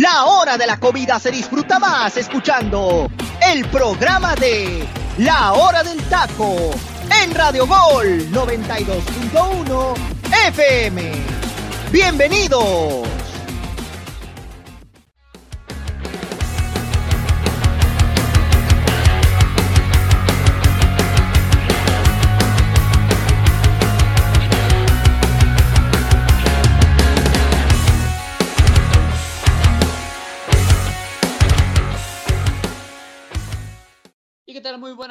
La hora de la comida se disfruta más escuchando el programa de La hora del taco en Radio Gol 92.1 FM. Bienvenidos.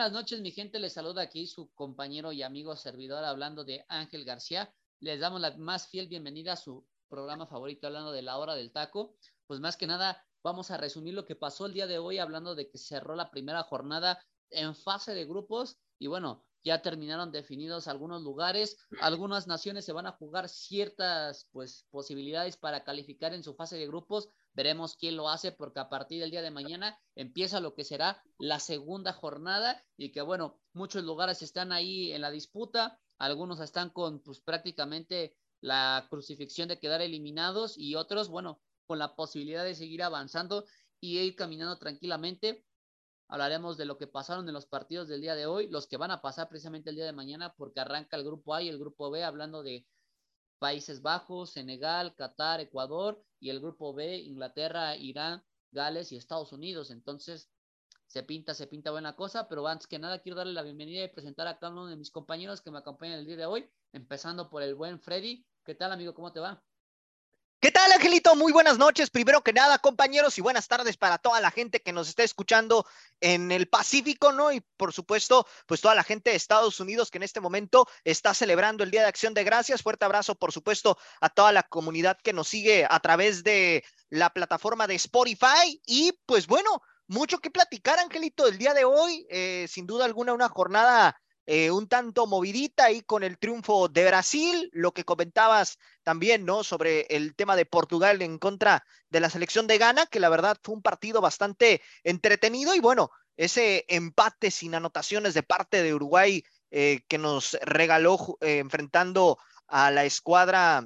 Buenas noches, mi gente. Les saluda aquí su compañero y amigo servidor hablando de Ángel García. Les damos la más fiel bienvenida a su programa favorito hablando de la hora del taco. Pues más que nada, vamos a resumir lo que pasó el día de hoy hablando de que cerró la primera jornada en fase de grupos y bueno, ya terminaron definidos algunos lugares, algunas naciones se van a jugar ciertas pues posibilidades para calificar en su fase de grupos, Veremos quién lo hace porque a partir del día de mañana empieza lo que será la segunda jornada y que bueno, muchos lugares están ahí en la disputa, algunos están con pues prácticamente la crucifixión de quedar eliminados y otros, bueno, con la posibilidad de seguir avanzando y ir caminando tranquilamente. Hablaremos de lo que pasaron en los partidos del día de hoy, los que van a pasar precisamente el día de mañana, porque arranca el grupo A y el grupo B, hablando de Países Bajos, Senegal, Qatar, Ecuador y el grupo B, Inglaterra, Irán, Gales y Estados Unidos. Entonces, se pinta, se pinta buena cosa, pero antes que nada quiero darle la bienvenida y presentar a cada uno de mis compañeros que me acompañan el día de hoy, empezando por el buen Freddy. ¿Qué tal, amigo? ¿Cómo te va? ¿Qué tal, Angelito? Muy buenas noches. Primero que nada, compañeros, y buenas tardes para toda la gente que nos está escuchando en el Pacífico, ¿no? Y por supuesto, pues toda la gente de Estados Unidos que en este momento está celebrando el Día de Acción de Gracias. Fuerte abrazo, por supuesto, a toda la comunidad que nos sigue a través de la plataforma de Spotify. Y pues bueno, mucho que platicar, Angelito, el día de hoy. Eh, sin duda alguna, una jornada eh, un tanto movidita ahí con el triunfo de Brasil, lo que comentabas también, ¿no? Sobre el tema de Portugal en contra de la selección de Ghana, que la verdad fue un partido bastante entretenido y bueno, ese empate sin anotaciones de parte de Uruguay eh, que nos regaló eh, enfrentando a la escuadra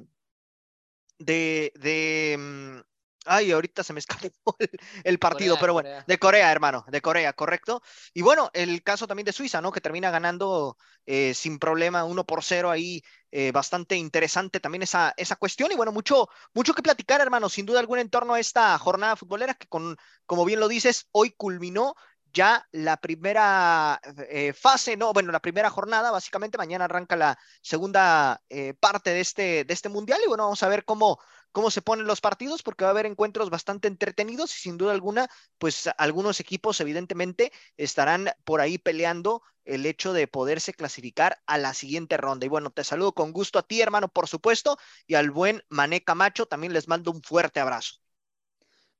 de, de, mm, Ay, ahorita se me escapó el, partido, pero bueno, de Corea, hermano, de Corea, correcto. Y bueno, el caso también de Suiza, ¿no? Que termina ganando eh, sin problema, uno por cero ahí, eh, bastante interesante también esa, esa cuestión. Y bueno, mucho, mucho que platicar, hermano, sin duda alguna en torno a esta jornada futbolera que, con, como bien lo dices, hoy culminó ya la primera eh, fase, no, bueno, la primera jornada, básicamente mañana arranca la segunda parte de este, de este mundial y bueno, vamos a ver cómo, cómo se ponen los partidos, porque va a haber encuentros bastante entretenidos y sin duda alguna, pues algunos equipos evidentemente estarán por ahí peleando el hecho de poderse clasificar a la siguiente ronda. Y bueno, te saludo con gusto a ti, hermano, por supuesto, y al buen Mané Camacho, también les mando un fuerte abrazo.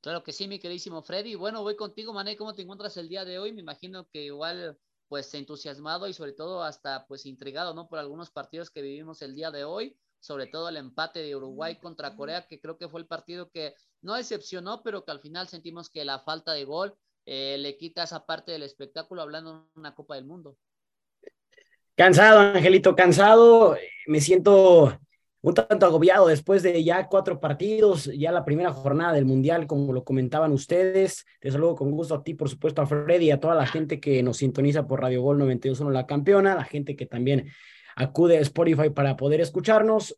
Claro que sí, mi queridísimo Freddy. Bueno, voy contigo, Mané, ¿cómo te encuentras el día de hoy? Me imagino que igual pues entusiasmado y sobre todo hasta pues intrigado, ¿no? Por algunos partidos que vivimos el día de hoy sobre todo el empate de Uruguay contra Corea, que creo que fue el partido que no decepcionó, pero que al final sentimos que la falta de gol eh, le quita esa parte del espectáculo hablando de una Copa del Mundo. Cansado, Angelito, cansado. Me siento un tanto agobiado después de ya cuatro partidos, ya la primera jornada del Mundial, como lo comentaban ustedes. Te saludo con gusto a ti, por supuesto, a Freddy y a toda la gente que nos sintoniza por Radio Gol 92.1 La Campeona, la gente que también acude a Spotify para poder escucharnos.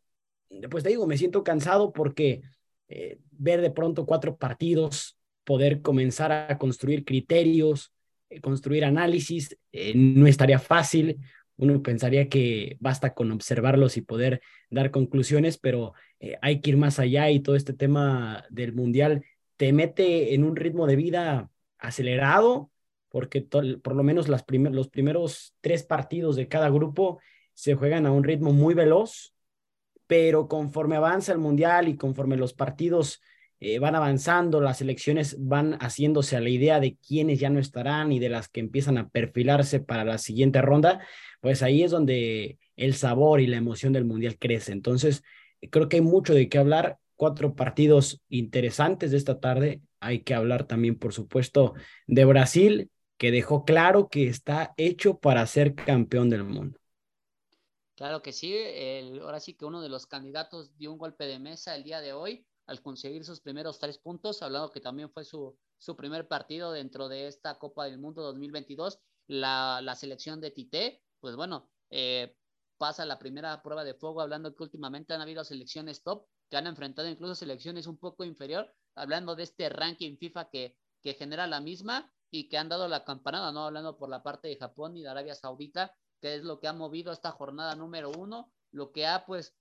Pues te digo, me siento cansado porque eh, ver de pronto cuatro partidos, poder comenzar a construir criterios, eh, construir análisis, eh, no estaría fácil. Uno pensaría que basta con observarlos y poder dar conclusiones, pero hay que ir más allá y todo este tema del mundial te mete en un ritmo de vida acelerado, porque por lo menos los primeros tres partidos de cada grupo se juegan a un ritmo muy veloz, pero conforme avanza el Mundial y conforme los partidos eh, van avanzando, las elecciones van haciéndose a la idea de quiénes ya no estarán y de las que empiezan a perfilarse para la siguiente ronda, pues ahí es donde el sabor y la emoción del Mundial crece. Entonces, creo que hay mucho de qué hablar, cuatro partidos interesantes de esta tarde. Hay que hablar también, por supuesto, de Brasil, que dejó claro que está hecho para ser campeón del mundo. Claro que sí, el, ahora sí que uno de los candidatos dio un golpe de mesa el día de hoy, al conseguir sus primeros tres puntos, hablando que también fue su, su primer partido dentro de esta Copa del Mundo 2022, la, la selección de Tite, pues bueno, eh, pasa la primera prueba de fuego, hablando que últimamente han habido selecciones top que han enfrentado incluso selecciones un poco inferior, hablando de este ranking FIFA que, que genera la misma y que han dado la campanada, no hablando por la parte de Japón y de Arabia Saudita, que es lo que ha movido esta jornada número uno, lo que ha pues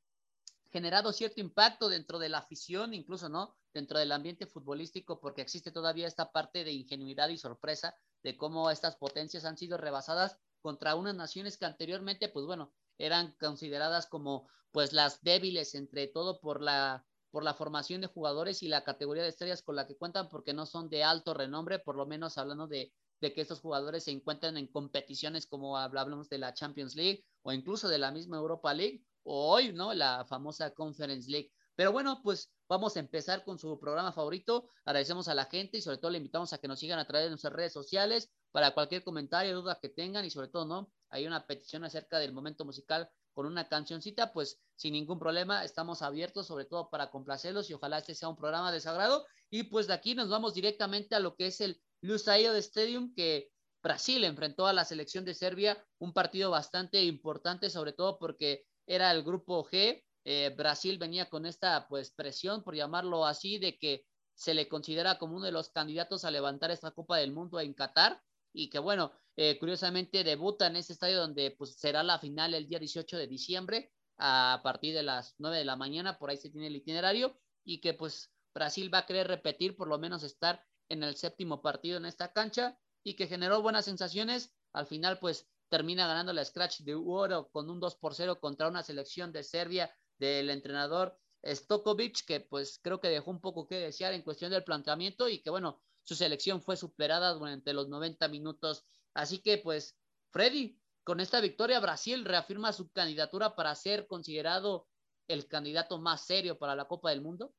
generado cierto impacto dentro de la afición, incluso, ¿no? Dentro del ambiente futbolístico, porque existe todavía esta parte de ingenuidad y sorpresa de cómo estas potencias han sido rebasadas contra unas naciones que anteriormente, pues bueno, eran consideradas como pues las débiles, entre todo por la por la formación de jugadores y la categoría de estrellas con la que cuentan, porque no son de alto renombre, por lo menos hablando de, de que estos jugadores se encuentran en competiciones como hablamos de la Champions League o incluso de la misma Europa League o hoy, ¿no? La famosa Conference League. Pero bueno, pues vamos a empezar con su programa favorito. Agradecemos a la gente y sobre todo le invitamos a que nos sigan a través de nuestras redes sociales para cualquier comentario, duda que tengan y sobre todo, ¿no? Hay una petición acerca del momento musical con una cancioncita, pues sin ningún problema estamos abiertos sobre todo para complacerlos y ojalá este sea un programa de sagrado. Y pues de aquí nos vamos directamente a lo que es el Lusail Stadium que Brasil enfrentó a la selección de Serbia, un partido bastante importante sobre todo porque era el grupo G. Eh, Brasil venía con esta pues presión, por llamarlo así, de que se le considera como uno de los candidatos a levantar esta Copa del Mundo en Qatar y que bueno, eh, curiosamente debuta en este estadio donde pues será la final el día 18 de diciembre a partir de las 9 de la mañana, por ahí se tiene el itinerario y que pues Brasil va a querer repetir, por lo menos estar en el séptimo partido en esta cancha y que generó buenas sensaciones. Al final pues termina ganando la Scratch de Oro con un 2 por 0 contra una selección de Serbia del entrenador Stokovic, que pues creo que dejó un poco que desear en cuestión del planteamiento y que bueno, su selección fue superada durante los 90 minutos. Así que pues, Freddy, con esta victoria Brasil reafirma su candidatura para ser considerado el candidato más serio para la Copa del Mundo.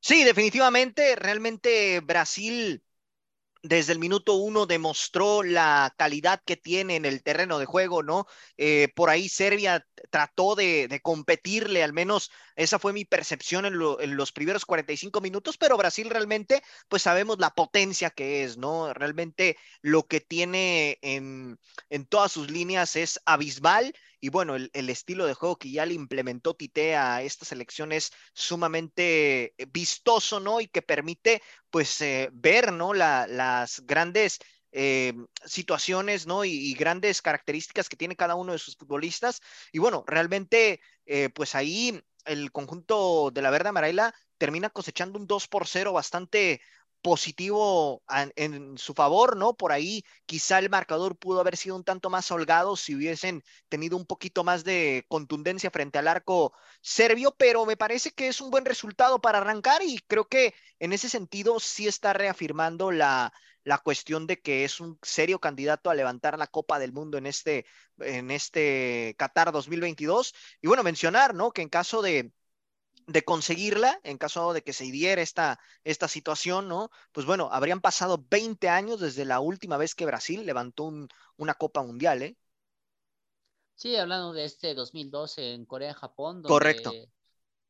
Sí, definitivamente, realmente Brasil desde el minuto uno demostró la calidad que tiene en el terreno de juego, ¿no? Eh, por ahí Serbia trató de, competirle, al menos esa fue mi percepción en, lo, en, los primeros 45 minutos, pero Brasil realmente, pues sabemos la potencia que es, ¿no? Realmente lo que tiene en, en todas sus líneas es abismal y bueno, el, estilo de juego que ya le implementó Tite a esta selección es sumamente vistoso, ¿no? Y que permite, pues, eh, ver, ¿no? La, las grandes eh, situaciones, ¿no? Y, y, grandes características que tiene cada uno de sus futbolistas. Y bueno, realmente, eh, pues ahí el conjunto de la Verde Amarela termina cosechando un 2 por 0 bastante, positivo en su favor, ¿no? Por ahí quizá el marcador pudo haber sido un tanto más holgado si hubiesen tenido un poquito más de contundencia frente al arco serbio, pero me parece que es un buen resultado para arrancar y creo que en ese sentido sí está reafirmando la, la cuestión de que es un serio candidato a levantar la Copa del Mundo en este, en este Qatar 2022. Y bueno, mencionar, ¿no? Que en caso de, de conseguirla, en caso de que se diera esta, esta situación, ¿no? Pues bueno, habrían pasado 20 años desde la última vez que Brasil levantó un, una Copa Mundial, ¿eh? Sí, hablando de este 2012 en Corea-Japón, Correcto.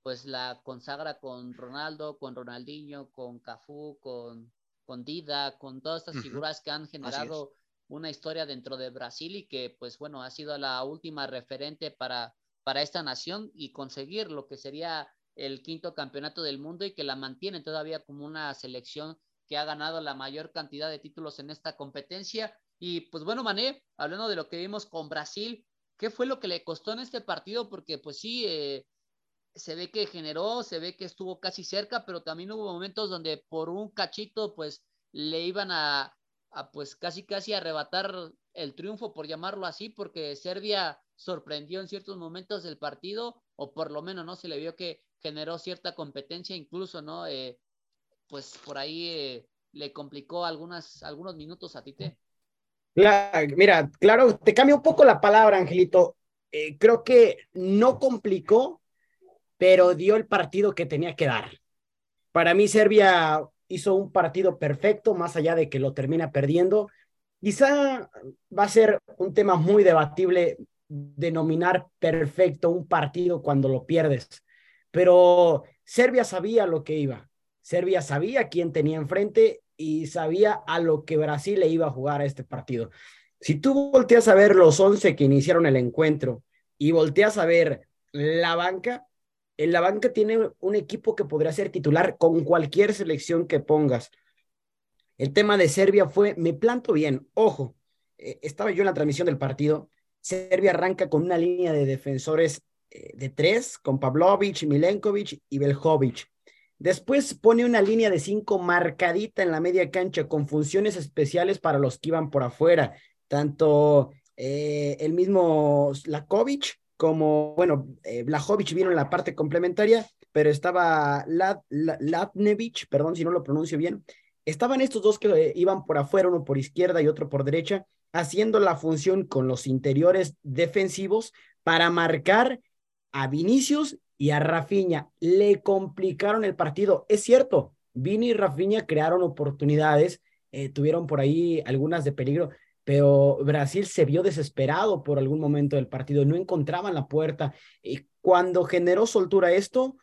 Pues la consagra con Ronaldo, con Ronaldinho, con Cafú, con, con Dida, con todas estas uh -huh. figuras que han generado una historia dentro de Brasil y que, pues bueno, ha sido la última referente para, para esta nación y conseguir lo que sería el quinto campeonato del mundo y que la mantiene todavía como una selección que ha ganado la mayor cantidad de títulos en esta competencia. Y pues bueno, Mané, hablando de lo que vimos con Brasil, ¿qué fue lo que le costó en este partido? Porque pues sí, eh, se ve que generó, se ve que estuvo casi cerca, pero también hubo momentos donde por un cachito pues le iban a, a pues casi casi arrebatar el triunfo, por llamarlo así, porque Serbia sorprendió en ciertos momentos del partido, o por lo menos no se le vio que generó cierta competencia, incluso, ¿no? Eh, pues por ahí eh, le complicó algunas, algunos minutos a Tite. Mira, claro, te cambio un poco la palabra, Angelito. Eh, creo que no complicó, pero dio el partido que tenía que dar. Para mí, Serbia hizo un partido perfecto, más allá de que lo termina perdiendo. Quizá va a ser un tema muy debatible denominar perfecto un partido cuando lo pierdes pero Serbia sabía lo que iba. Serbia sabía quién tenía enfrente y sabía a lo que Brasil le iba a jugar a este partido. Si tú volteas a ver los 11 que iniciaron el encuentro y volteas a ver la banca, en la banca tiene un equipo que podría ser titular con cualquier selección que pongas. El tema de Serbia fue, me planto bien, ojo, eh, estaba yo en la transmisión del partido, Serbia arranca con una línea de defensores eh, de tres, con Pavlovic, Milenkovic y Beljovic. Después pone una línea de cinco marcadita en la media cancha con funciones especiales para los que iban por afuera, tanto eh, el mismo Slakovic como, bueno, eh, Blajovic vino en la parte complementaria, pero estaba Latnevich, perdón si no lo pronuncio bien, estaban estos dos que eh, iban por afuera, uno por izquierda y otro por derecha, haciendo la función con los interiores defensivos para marcar a Vinicius y a Rafinha le complicaron el partido. Es cierto, Vini y Rafinha crearon oportunidades, eh, tuvieron por ahí algunas de peligro, pero Brasil se vio desesperado por algún momento del partido, no encontraban la puerta. Y cuando generó soltura esto,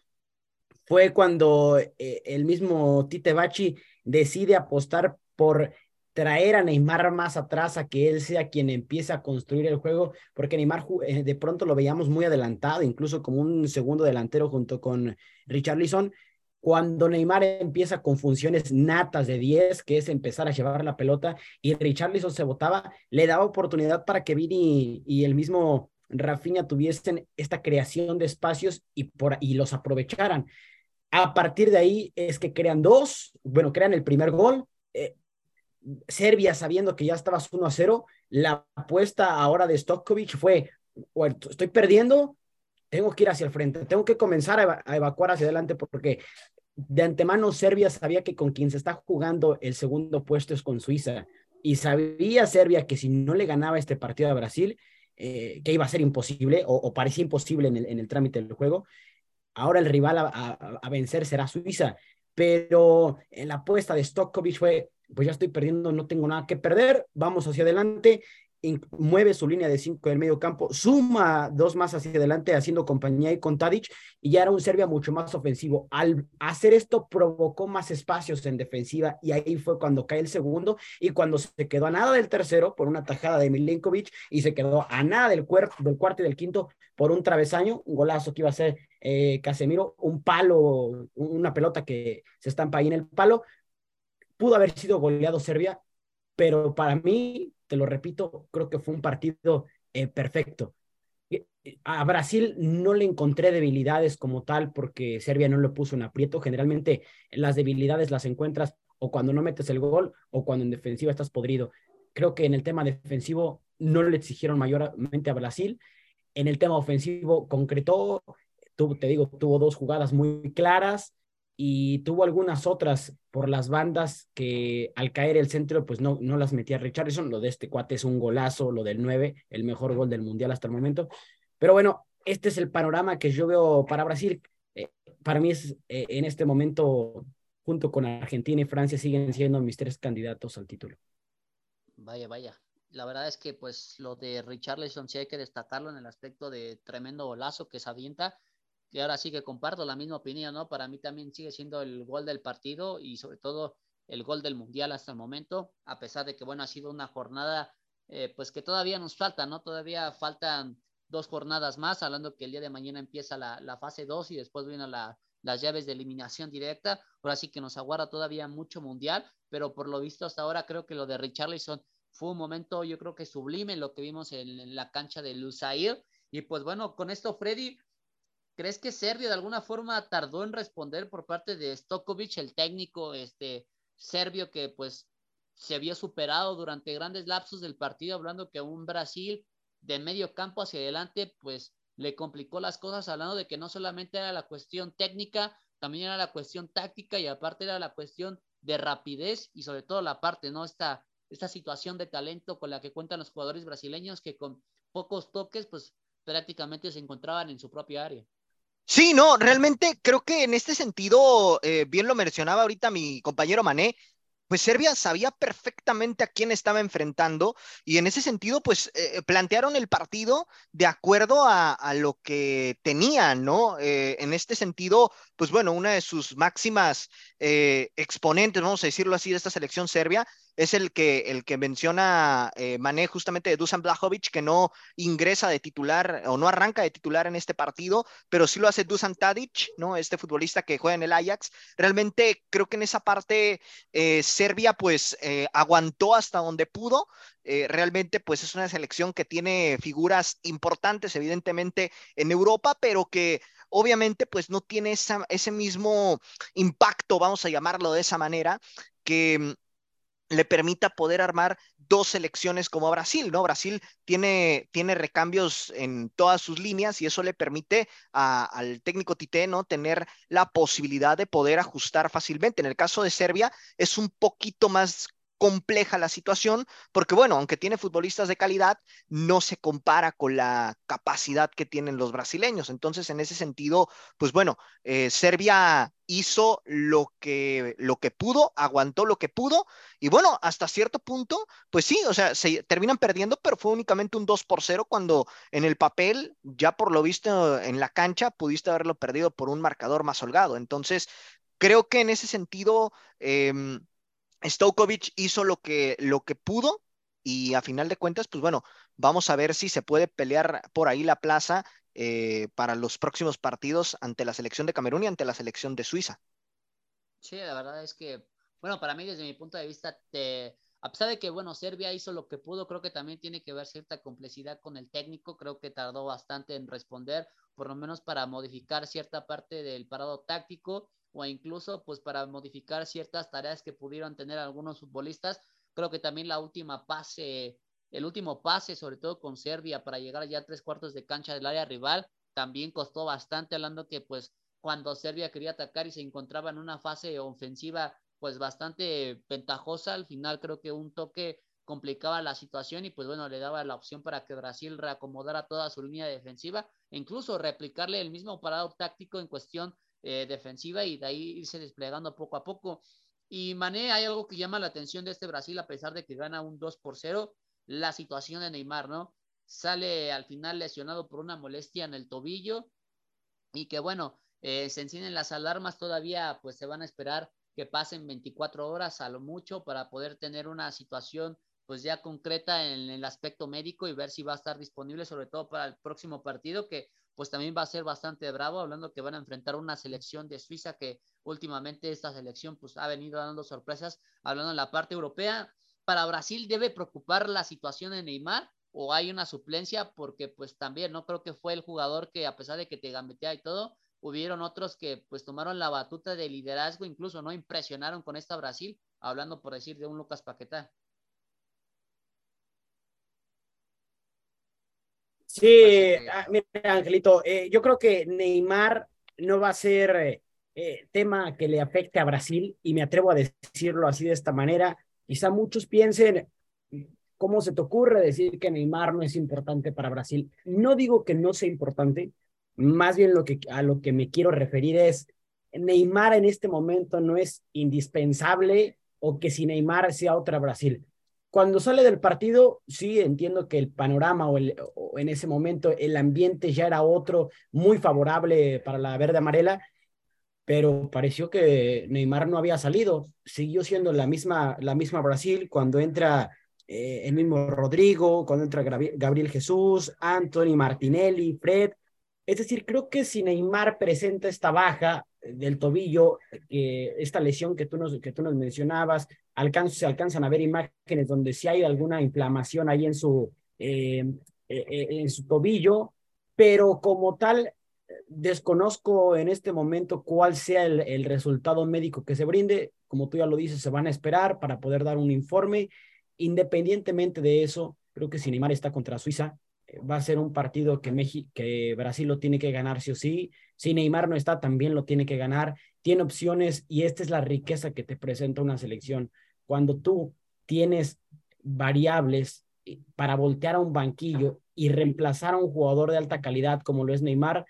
fue cuando eh, el mismo Tite Bachi decide apostar por traer a Neymar más atrás, a que él sea quien empiece a construir el juego, porque Neymar eh, de pronto lo veíamos muy adelantado, incluso como un segundo delantero junto con Richarlison. Cuando Neymar empieza con funciones natas de 10, que es empezar a llevar la pelota, y Richarlison se botaba, le daba oportunidad para que Vini y el mismo Rafinha tuviesen esta creación de espacios y, por, y los aprovecharan. A partir de ahí es que crean dos, bueno, crean el primer gol, eh, Serbia sabiendo que ya estabas 1 a 0, la apuesta ahora de Stokovic fue, estoy perdiendo, tengo que ir hacia el frente, tengo que comenzar a, evacuar hacia adelante porque de antemano Serbia sabía que con quien se está jugando el segundo puesto es con Suiza y sabía Serbia que si no le ganaba este partido a Brasil, eh, que iba a ser imposible o, parecía imposible en el, trámite del juego, ahora el rival a, vencer será Suiza. Pero en la apuesta de Stokovic fue, pues ya estoy perdiendo, no tengo nada que perder, vamos hacia adelante, mueve su línea de cinco del medio campo, suma dos más hacia adelante haciendo compañía y con Tadic y ya era un Serbia mucho más ofensivo. Al hacer esto provocó más espacios en defensiva y ahí fue cuando cae el segundo y cuando se quedó a nada del tercero por una tajada de Milinkovic y se quedó a nada del, del cuarto y del quinto por un travesaño, un golazo que iba a ser eh, Casemiro, un palo, una pelota que se estampa ahí en el palo, pudo haber sido goleado Serbia, pero para mí, te lo repito, creo que fue un partido eh, perfecto. A Brasil no le encontré debilidades como tal porque Serbia no le puso un aprieto. Generalmente las debilidades las encuentras o cuando no metes el gol o cuando en defensiva estás podrido. Creo que en el tema defensivo no le exigieron mayormente a Brasil. En el tema ofensivo concretó, te digo, tuvo dos jugadas muy claras, y tuvo algunas otras por las bandas que al caer el centro pues no, no las metía Richardson, lo de este cuate es un golazo, lo del 9, el mejor gol del mundial hasta el momento, pero bueno, este es el panorama que yo veo para Brasil, eh, para mí es eh, en este momento junto con Argentina y Francia siguen siendo mis tres candidatos al título. Vaya, vaya. La verdad es que pues lo de Richarlison sí hay que destacarlo en el aspecto de tremendo golazo que se avienta y ahora sí que comparto la misma opinión, ¿no? Para mí también sigue siendo el gol del partido y sobre todo el gol del mundial hasta el momento, a pesar de que, bueno, ha sido una jornada, eh, pues que todavía nos falta, ¿no? Todavía faltan dos jornadas más, hablando que el día de mañana empieza la, fase 2 y después vienen la, las llaves de eliminación directa. Ahora sí que nos aguarda todavía mucho mundial, pero por lo visto hasta ahora creo que lo de Richarlison fue un momento, yo creo que sublime, lo que vimos en, en la cancha de Lusail. Y pues bueno, con esto, Freddy, ¿Crees que Serbia de alguna forma tardó en responder por parte de Stokovic, el técnico este, serbio que pues se había superado durante grandes lapsos del partido, hablando que un Brasil de medio campo hacia adelante pues le complicó las cosas, hablando de que no solamente era la cuestión técnica, también era la cuestión táctica y aparte era la cuestión de rapidez y sobre todo la parte, ¿no? Esta, esta situación de talento con la que cuentan los jugadores brasileños que con pocos toques pues prácticamente se encontraban en su propia área. Sí, no, realmente creo que en este sentido, eh, bien lo mencionaba ahorita mi compañero Mané, pues Serbia sabía perfectamente a quién estaba enfrentando y en ese sentido, pues eh, plantearon el partido de acuerdo a, lo que tenían, ¿no? Eh, en este sentido, pues bueno, una de sus máximas exponentes, vamos a decirlo así, de esta selección serbia es el que, el que menciona eh, Mané justamente de Dusan Blajovic, que no ingresa de titular o no arranca de titular en este partido, pero sí lo hace Dusan Tadic, ¿no? Este futbolista que juega en el Ajax. Realmente creo que en esa parte eh, Serbia pues eh, aguantó hasta donde pudo. realmente pues es una selección que tiene figuras importantes evidentemente en Europa, pero que obviamente pues no tiene ese mismo impacto, vamos a llamarlo de esa manera, que le permita poder armar dos selecciones como Brasil, ¿no? Brasil tiene, tiene recambios en todas sus líneas y eso le permite al técnico Tite, ¿no? Tener la posibilidad de poder ajustar fácilmente. En el caso de Serbia es un poquito más compleja la situación, porque bueno, aunque tiene futbolistas de calidad, no se compara con la capacidad que tienen los brasileños. Entonces, en ese sentido, pues bueno, eh, Serbia hizo lo que, lo que pudo, aguantó lo que pudo, y bueno, hasta cierto punto, pues sí, o sea, se terminan perdiendo, pero fue únicamente un 2 por 0 cuando en el papel, ya por lo visto en la cancha, pudiste haberlo perdido por un marcador más holgado. Entonces, creo que en ese sentido... Eh, Stojkovic hizo lo que, lo que pudo y a final de cuentas, pues bueno, vamos a ver si se puede pelear por ahí la plaza eh, para los próximos partidos ante la selección de Camerún y ante la selección de Suiza. Sí, la verdad es que, bueno, para mí desde mi punto de vista, a pesar de que, bueno, Serbia hizo lo que pudo, creo que también tiene que ver cierta complejidad con el técnico, creo que tardó bastante en responder, por lo menos para modificar cierta parte del parado táctico o incluso pues para modificar ciertas tareas que pudieron tener algunos futbolistas. Creo que también la última pase, el último pase, sobre todo con Serbia, para llegar ya a tres cuartos de cancha del área rival, también costó bastante, hablando que pues cuando Serbia quería atacar y se encontraba en una fase ofensiva pues bastante ventajosa, al final creo que un toque complicaba la situación y pues bueno, le daba la opción para que Brasil reacomodara toda su línea defensiva incluso replicarle el mismo parado táctico en cuestión eh, defensiva y de ahí irse desplegando poco a poco. Y Mané, hay algo que llama la atención de este Brasil, a pesar de que gana un 2 por 0, la situación de Neymar, ¿no? Sale al final lesionado por una molestia en el tobillo y que bueno, eh, se encienden las alarmas todavía, pues se van a esperar que pasen 24 horas a lo mucho para poder tener una situación pues ya concreta en el aspecto médico y ver si va a estar disponible sobre todo para el próximo partido que pues también va a ser bastante bravo, hablando que van a enfrentar una selección de Suiza que últimamente esta selección pues ha venido dando sorpresas, hablando en la parte europea. Para Brasil debe preocupar la situación de Neymar o hay una suplencia porque pues también no creo que fue el jugador que a pesar de que te gambetea y todo, hubieron otros que pues tomaron la batuta de liderazgo, incluso no impresionaron con esta Brasil, hablando por decir de un Lucas Paquetá. Sí, ah, mira, Angelito, eh, yo creo que Neymar no va a ser eh, tema que le afecte a Brasil y me atrevo a decirlo así de esta manera. Quizá muchos piensen, ¿cómo se te ocurre decir que Neymar no es importante para Brasil? No digo que no sea importante, más bien lo que, a lo que me quiero referir es, Neymar en este momento no es indispensable o que si Neymar sea otra Brasil. Cuando sale del partido, sí entiendo que el panorama o, el, en ese momento el ambiente ya era otro, muy favorable para la verde amarela, pero pareció que Neymar no había salido. Siguió siendo la misma, la misma Brasil cuando entra eh, el mismo Rodrigo, cuando entra Gabriel Jesús, Anthony Martinelli, Fred. Es decir, creo que si Neymar presenta esta baja del tobillo, esta lesión que tú nos, que tú nos mencionabas, se alcanzan a ver imágenes donde si hay alguna inflamación ahí en su, eh, eh, eh, en su tobillo, pero como tal, desconozco en este momento cuál sea el, el, resultado médico que se brinde. Como tú ya lo dices, se van a esperar para poder dar un informe. Independientemente de eso, creo que si Neymar está contra Suiza, va a ser un partido que, México, que Brasil lo tiene que ganar sí o sí. Si Neymar no está, también lo tiene que ganar. Tiene opciones y esta es la riqueza que te presenta una selección. Cuando tú tienes variables eh, para voltear a un banquillo y reemplazar a un jugador de alta calidad como lo es Neymar,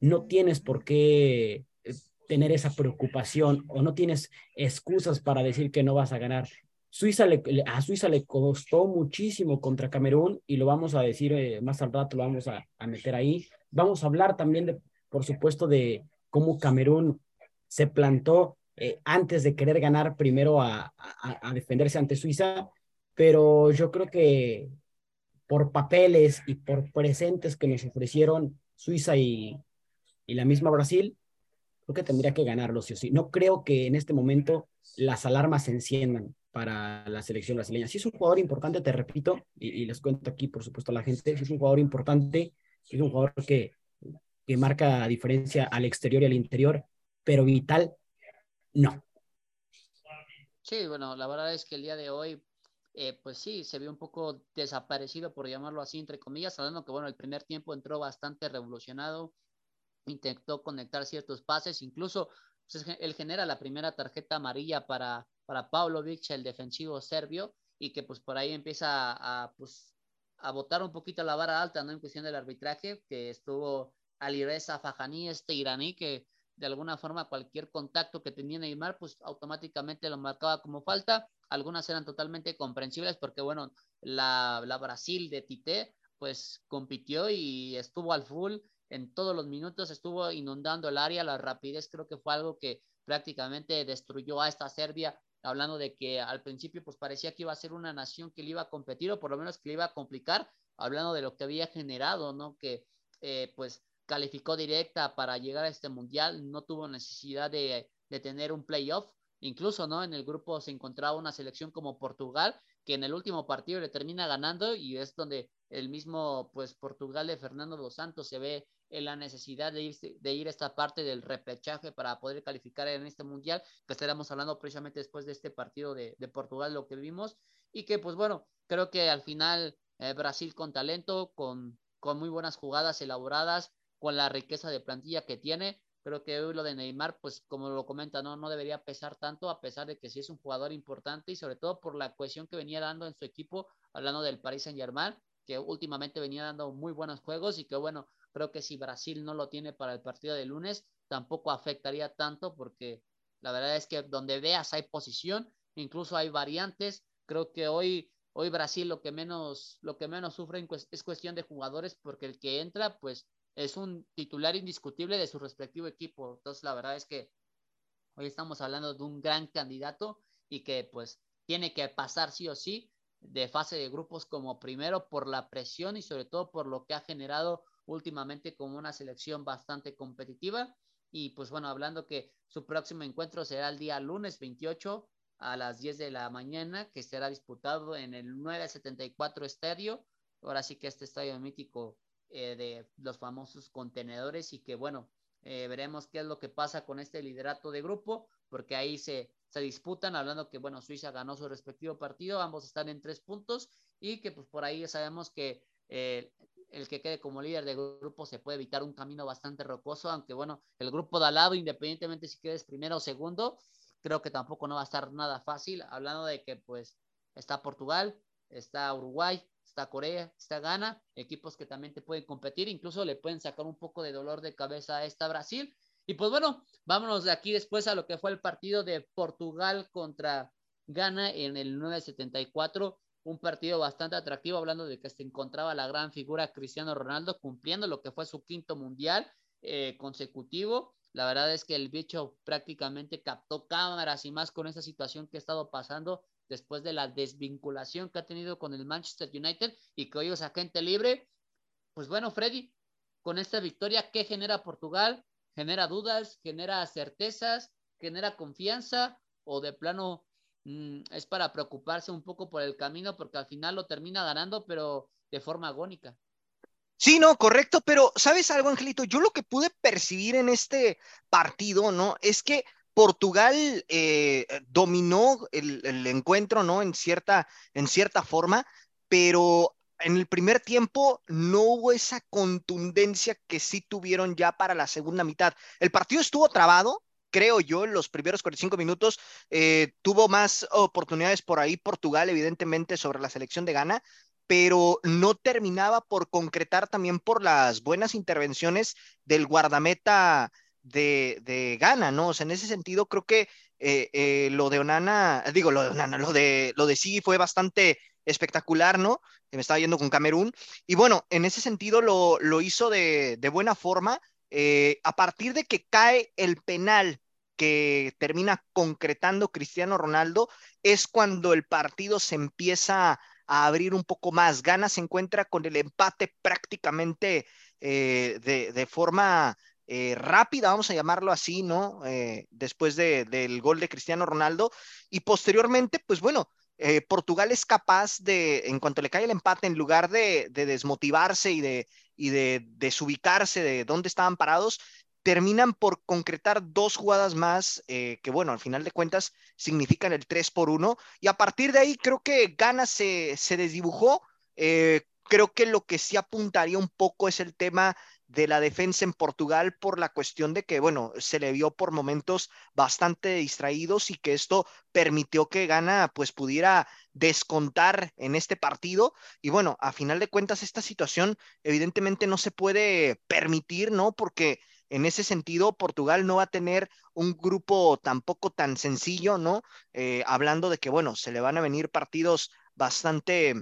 no tienes por qué eh, tener esa preocupación o no tienes excusas para decir que no vas a ganar. Suiza le, a Suiza le costó muchísimo contra Camerún y lo vamos a decir eh, más al rato, lo vamos a, a, meter ahí. Vamos a hablar también, de, por supuesto, de cómo Camerún se plantó eh, antes de querer ganar primero a, a, a, defenderse ante Suiza, pero yo creo que por papeles y por presentes que nos ofrecieron Suiza y, y la misma Brasil, creo que tendría que ganarlo sí o sí. No creo que en este momento las alarmas se enciendan para la selección brasileña. Si es un jugador importante, te repito, y, y, les cuento aquí, por supuesto, a la gente, es un jugador importante, es un jugador que, que marca diferencia al exterior y al interior, pero vital, no. Sí, bueno, la verdad es que el día de hoy, eh, pues sí, se vio un poco desaparecido, por llamarlo así, entre comillas, hablando que, bueno, el primer tiempo entró bastante revolucionado, intentó conectar ciertos pases, incluso pues, él genera la primera tarjeta amarilla para, para Pavlovic, el defensivo serbio, y que pues por ahí empieza a, a pues, a botar un poquito la vara alta, ¿no? En cuestión del arbitraje, que estuvo Alireza Fajani, este iraní, que de alguna forma cualquier contacto que tenía Neymar, pues automáticamente lo marcaba como falta. Algunas eran totalmente comprensibles porque, bueno, la, la Brasil de Tite, pues compitió y estuvo al full en todos los minutos, estuvo inundando el área, la rapidez creo que fue algo que prácticamente destruyó a esta Serbia, hablando de que al principio pues parecía que iba a ser una nación que le iba a competir o por lo menos que le iba a complicar, hablando de lo que había generado, ¿no? Que eh, pues calificó directa para llegar a este mundial, no tuvo necesidad de, de tener un playoff, incluso, ¿no? En el grupo se encontraba una selección como Portugal, que en el último partido le termina ganando y es donde el mismo, pues, Portugal de Fernando dos Santos se ve en la necesidad de ir, de ir a esta parte del repechaje para poder calificar en este mundial, que estaremos hablando precisamente después de este partido de, de Portugal, lo que vimos, y que pues bueno, creo que al final eh, Brasil con talento, con, con muy buenas jugadas elaboradas, con la riqueza de plantilla que tiene, creo que lo de Neymar, pues como lo comenta, no, no debería pesar tanto, a pesar de que sí es un jugador importante y sobre todo por la cohesión que venía dando en su equipo, hablando del Paris Saint Germain, que últimamente venía dando muy buenos juegos y que bueno, creo que si Brasil no lo tiene para el partido de lunes, tampoco afectaría tanto porque la verdad es que donde veas hay posición, incluso hay variantes, creo que hoy hoy Brasil lo que menos lo que menos sufre es cuestión de jugadores porque el que entra pues es un titular indiscutible de su respectivo equipo. Entonces, la verdad es que hoy estamos hablando de un gran candidato y que pues tiene que pasar sí o sí de fase de grupos como primero por la presión y sobre todo por lo que ha generado últimamente como una selección bastante competitiva. Y pues bueno, hablando que su próximo encuentro será el día lunes 28 a las 10 de la mañana, que será disputado en el 974 Estadio. Ahora sí que este estadio mítico eh, de los famosos contenedores y que bueno, eh, veremos qué es lo que pasa con este liderato de grupo, porque ahí se, se disputan, hablando que bueno, Suiza ganó su respectivo partido, ambos están en tres puntos y que pues por ahí sabemos que eh, el que quede como líder de grupo se puede evitar un camino bastante rocoso, aunque bueno, el grupo de al lado, independientemente si quedes primero o segundo, creo que tampoco no va a estar nada fácil, hablando de que pues está Portugal, está Uruguay, está Corea, está Ghana, equipos que también te pueden competir, incluso le pueden sacar un poco de dolor de cabeza a esta Brasil. Y pues bueno, vámonos de aquí después a lo que fue el partido de Portugal contra Ghana en el 974, un partido bastante atractivo, hablando de que se encontraba la gran figura Cristiano Ronaldo cumpliendo lo que fue su quinto mundial eh, consecutivo. La verdad es que el bicho prácticamente captó cámaras y más con esa situación que ha estado pasando después de la desvinculación que ha tenido con el Manchester United y que hoy es agente libre. Pues bueno, Freddy, con esta victoria, ¿qué genera Portugal? ¿Genera dudas? ¿Genera certezas? ¿Genera confianza? ¿O de plano mmm, es para preocuparse un poco por el camino porque al final lo termina ganando, pero de forma agónica? Sí, no, correcto, pero ¿sabes algo, Angelito? Yo lo que pude percibir en este partido, ¿no? Es que Portugal eh, dominó el, el, encuentro, ¿no? En cierta, en cierta forma, pero en el primer tiempo no hubo esa contundencia que sí tuvieron ya para la segunda mitad. El partido estuvo trabado, creo yo, en los primeros 45 minutos. Eh, tuvo más oportunidades por ahí Portugal, evidentemente, sobre la selección de Ghana, pero no terminaba por concretar también por las buenas intervenciones del guardameta de, de ¿no? O sea, en ese sentido creo que eh, eh, lo de Onana, digo, lo de Onana, lo de, lo de Sigui fue bastante espectacular, ¿no? Me estaba yendo con Camerún. Y bueno, en ese sentido lo, lo hizo de, de buena forma. Eh, a partir de que cae el penal que termina concretando Cristiano Ronaldo, es cuando el partido se empieza a abrir un poco más. Gana se encuentra con el empate prácticamente de, de, forma eh, rápida, vamos a llamarlo así, ¿no? Eh, después de, del gol de Cristiano Ronaldo. Y posteriormente, pues bueno, eh, Portugal es capaz de, en cuanto le cae el empate, en lugar de, de desmotivarse y de, y de desubicarse de dónde estaban parados, terminan por concretar dos jugadas más que, bueno, al final de cuentas significan el 3 por 1. Y a partir de ahí creo que Gana se, se desdibujó. creo que lo que sí apuntaría un poco es el tema de la defensa en Portugal por la cuestión de que, bueno, se le vio por momentos bastante distraídos y que esto permitió que Gana pues pudiera descontar en este partido. Y bueno, a final de cuentas esta situación evidentemente no se puede permitir, ¿no? Porque en ese sentido Portugal no va a tener un grupo tampoco tan sencillo, ¿no? Eh, hablando de que, bueno, se le van a venir partidos bastante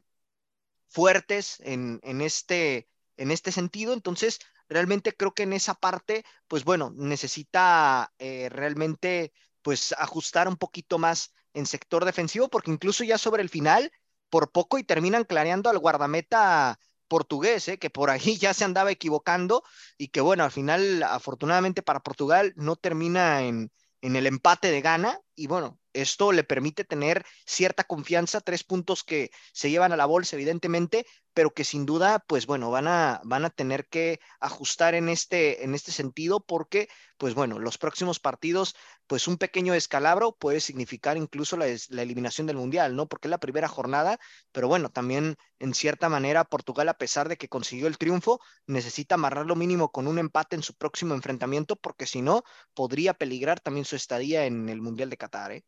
fuertes en, en este en este sentido. Entonces, realmente creo que en esa parte, pues bueno, necesita eh, realmente pues ajustar un poquito más en sector defensivo, porque incluso ya sobre el final, por poco y terminan clareando al guardameta portugués, ¿eh? que por ahí ya se andaba equivocando y que bueno, al final, afortunadamente para Portugal, no termina en, en el empate de gana y bueno, esto le permite tener cierta confianza, tres puntos que se llevan a la bolsa, evidentemente, pero que sin duda, pues bueno, van a, van a tener que ajustar en este, en este sentido porque, pues bueno, los próximos partidos, pues un pequeño descalabro puede significar incluso la, la eliminación del Mundial, ¿no? Porque es la primera jornada, pero bueno, también en cierta manera Portugal, a pesar de que consiguió el triunfo, necesita amarrar lo mínimo con un empate en su próximo enfrentamiento porque si no, podría peligrar también su estadía en el Mundial de Qatar, ¿eh?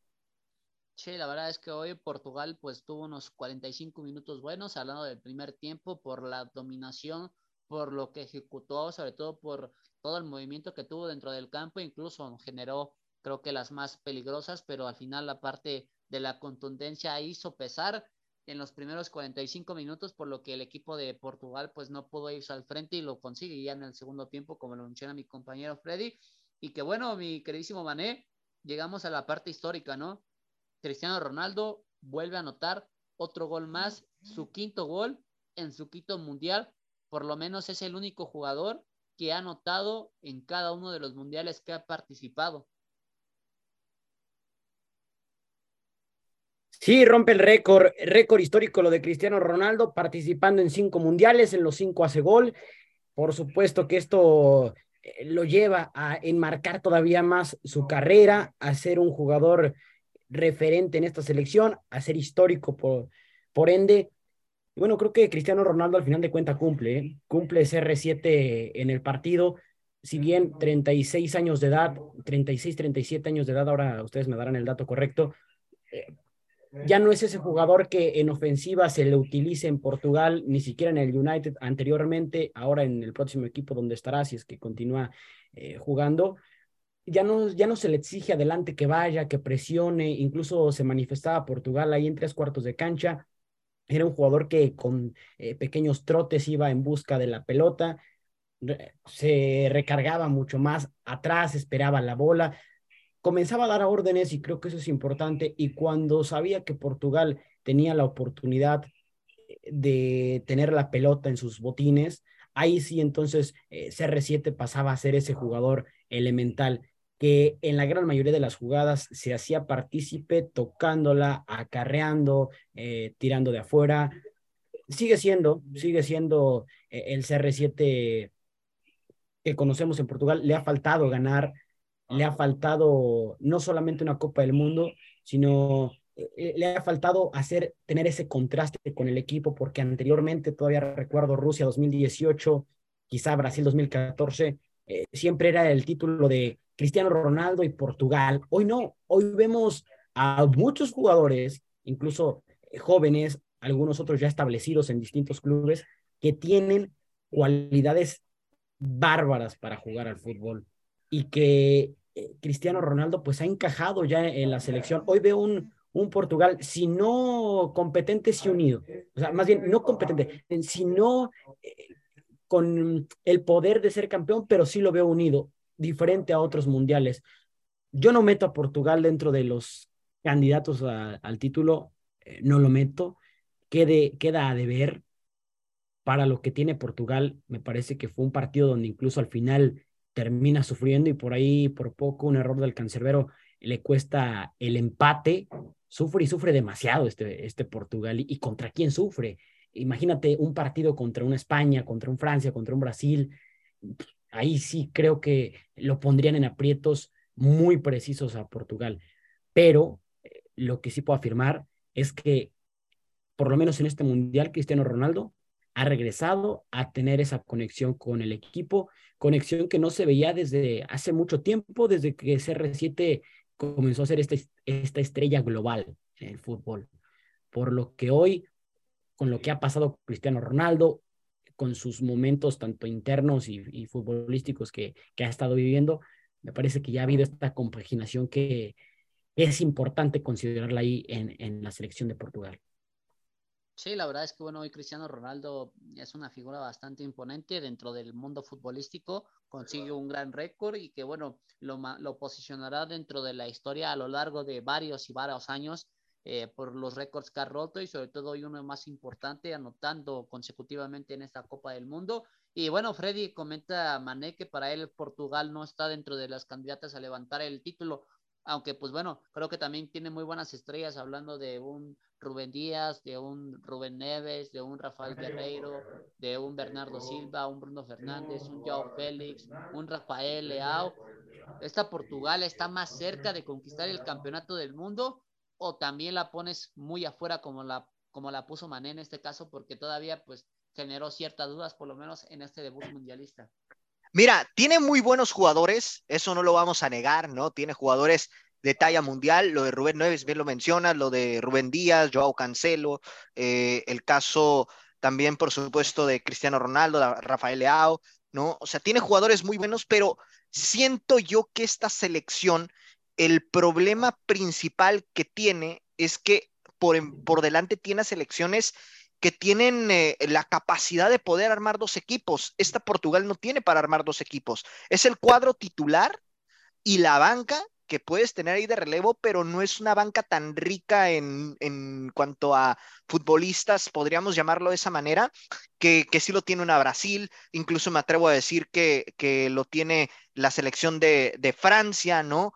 Sí, la verdad es que hoy Portugal pues tuvo unos 45 minutos buenos, hablando del primer tiempo, por la dominación, por lo que ejecutó, sobre todo por todo el movimiento que tuvo dentro del campo, incluso generó creo que las más peligrosas, pero al final la parte de la contundencia hizo pesar en los primeros 45 minutos, por lo que el equipo de Portugal pues no pudo irse al frente y lo consigue ya en el segundo tiempo, como lo menciona mi compañero Freddy. Y que bueno, mi queridísimo Mané, llegamos a la parte histórica, ¿no? Cristiano Ronaldo vuelve a anotar otro gol más, su quinto gol en su quinto mundial. Por lo menos es el único jugador que ha anotado en cada uno de los mundiales que ha participado. Sí, rompe el récord, récord histórico lo de Cristiano Ronaldo, participando en cinco mundiales, en los cinco hace gol. Por supuesto que esto eh, lo lleva a enmarcar todavía más su carrera, a ser un jugador referente en esta selección, a ser histórico por, por ende. Y bueno, creo que Cristiano Ronaldo al final de cuentas cumple, ¿eh? cumple CR7 en el partido. Si bien 36 años de edad, 36, 37 años de edad, ahora ustedes me darán el dato correcto, eh, ya no es ese jugador que en ofensiva se le utilice en Portugal, ni siquiera en el United anteriormente, ahora en el próximo equipo donde estará, si es que continúa eh, jugando ya no, ya no se le exige adelante que vaya, que presione, incluso se manifestaba Portugal ahí en tres cuartos de cancha. Era un jugador que con eh, pequeños trotes iba en busca de la pelota, se recargaba mucho más atrás, esperaba la bola, comenzaba a dar órdenes y creo que eso es importante. Y cuando sabía que Portugal tenía la oportunidad eh, de tener la pelota en sus botines, ahí sí entonces eh, CR7 pasaba a ser ese jugador elemental que en la gran mayoría de las jugadas se hacía partícipe tocándola, acarreando, eh, tirando de afuera. Sigue siendo, sigue siendo eh, el CR7 que conocemos en Portugal. Le ha faltado ganar, le ha faltado no solamente una Copa del Mundo, sino eh, le ha faltado hacer, tener ese contraste con el equipo, porque anteriormente, todavía recuerdo Rusia 2018, quizá Brasil 2014, siempre era el título de Cristiano Ronaldo y Portugal. Hoy no, hoy vemos a muchos jugadores, incluso eh, jóvenes, algunos otros ya establecidos en distintos clubes, que tienen cualidades bárbaras para jugar al fútbol. y que eh, Cristiano Ronaldo pues ha encajado ya en la selección. Hoy veo un, Portugal, si no competente, sí unido. O sea, más bien, no competente, sino eh, con el poder de ser campeón, pero sí lo veo unido, diferente a otros mundiales. Yo no meto a Portugal dentro de los candidatos al título, eh, no lo meto. Queda a deber para lo que tiene Portugal. Me parece que fue un partido donde incluso al final termina sufriendo y por ahí, por poco, un error del cancerbero le cuesta el empate sufre y sufre demasiado este, este Portugal. ¿Y, contra quién sufre? Imagínate un partido contra una España, contra un Francia, contra un Brasil. Ahí sí creo que lo pondrían en aprietos muy precisos a Portugal. Pero eh, lo que sí puedo afirmar es que, por lo menos en este Mundial, Cristiano Ronaldo ha regresado a tener esa conexión con el equipo, conexión que no se veía desde hace mucho tiempo, desde que CR7 comenzó a ser esta, esta estrella global en el fútbol. Por lo que hoy, con lo que ha pasado Cristiano Ronaldo, con sus momentos tanto internos y, futbolísticos que, que, ha estado viviendo, me parece que ya ha habido esta compaginación que es importante considerarla ahí en, en la selección de Portugal. Sí, la verdad es que bueno, hoy Cristiano Ronaldo es una figura bastante imponente dentro del mundo futbolístico, consigue un gran récord y que bueno, lo, lo posicionará dentro de la historia a lo largo de varios y varios años eh, por los récords que ha roto y sobre todo hoy uno más importante, anotando consecutivamente en esta Copa del Mundo. Y bueno, Freddy comenta a Mané que para él Portugal no está dentro de las candidatas a levantar el título, aunque pues bueno, creo que también tiene muy buenas estrellas hablando de un Rubén Díaz, de un Rubén Neves, de un Rafael Guerreiro, de un Bernardo Silva, un Bruno Fernández, un Joao Félix, un Rafael Leao. ¿Esta Portugal está más cerca de conquistar el campeonato del mundo o también la pones muy afuera como la, como la puso Mané en este caso porque todavía pues generó ciertas dudas por lo menos en este debut mundialista? Mira, tiene muy buenos jugadores, eso no lo vamos a negar, ¿no? Tiene jugadores de talla mundial, lo de Rubén Neves, bien lo menciona, lo de Rubén Díaz, Joao Cancelo, eh, el caso también, por supuesto, de Cristiano Ronaldo, Rafael Leao, ¿no? O sea, tiene jugadores muy buenos, pero siento yo que esta selección, el problema principal que tiene es que por, por delante tiene selecciones que tienen eh, la capacidad de poder armar dos equipos. Esta Portugal no tiene para armar dos equipos. Es el cuadro titular y la banca que puedes tener ahí de relevo, pero no es una banca tan rica en, en cuanto a futbolistas, podríamos llamarlo de esa manera, que, que sí lo tiene una Brasil, incluso me atrevo a decir que, que lo tiene la selección de, de Francia, ¿no?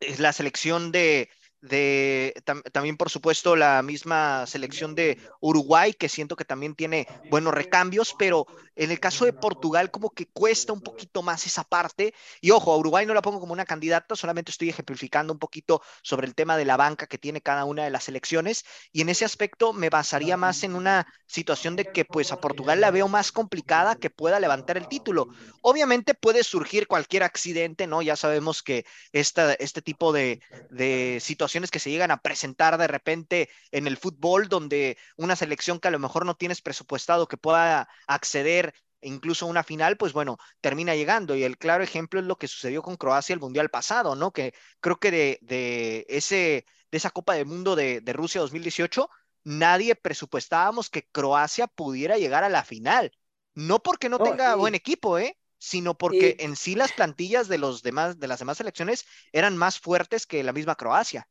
Es la selección de, de también por supuesto la misma selección de Uruguay que siento que también tiene buenos recambios pero en el caso de Portugal como que cuesta un poquito más esa parte. Y ojo a Uruguay no la pongo como una candidata solamente estoy ejemplificando un poquito sobre el tema de la banca que tiene cada una de las selecciones. Y en ese aspecto me basaría más en una situación de que pues a Portugal la veo más complicada que pueda levantar el título. Obviamente puede surgir cualquier accidente no ya sabemos que esta, este tipo de, de situaciones que se llegan a presentar de repente en el fútbol, donde una selección que a lo mejor no tienes presupuestado que pueda acceder incluso a una final, pues bueno, termina llegando. Y el claro ejemplo es lo que sucedió con Croacia el Mundial pasado, ¿no? Que creo que de, de ese, de esa Copa del Mundo de, de Rusia 2018, nadie presupuestábamos que Croacia pudiera llegar a la final. No porque no tenga buen equipo, ¿eh? Sino porque en sí las plantillas de, los demás, de las demás selecciones eran más fuertes que la misma Croacia.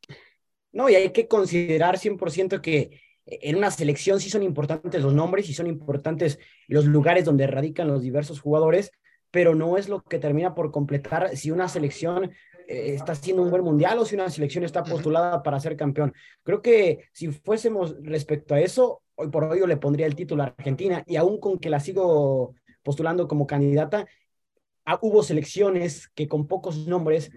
No, y hay que considerar 100% que en una selección sí son importantes los nombres y son importantes los lugares donde radican los diversos jugadores, pero no es lo que termina por completar si una selección eh, está haciendo un buen mundial o si una selección está postulada para ser campeón. Creo que si fuésemos respecto a eso, hoy por hoy yo le pondría el título a Argentina y aún con que la sigo postulando como candidata, ah, hubo selecciones que con pocos nombres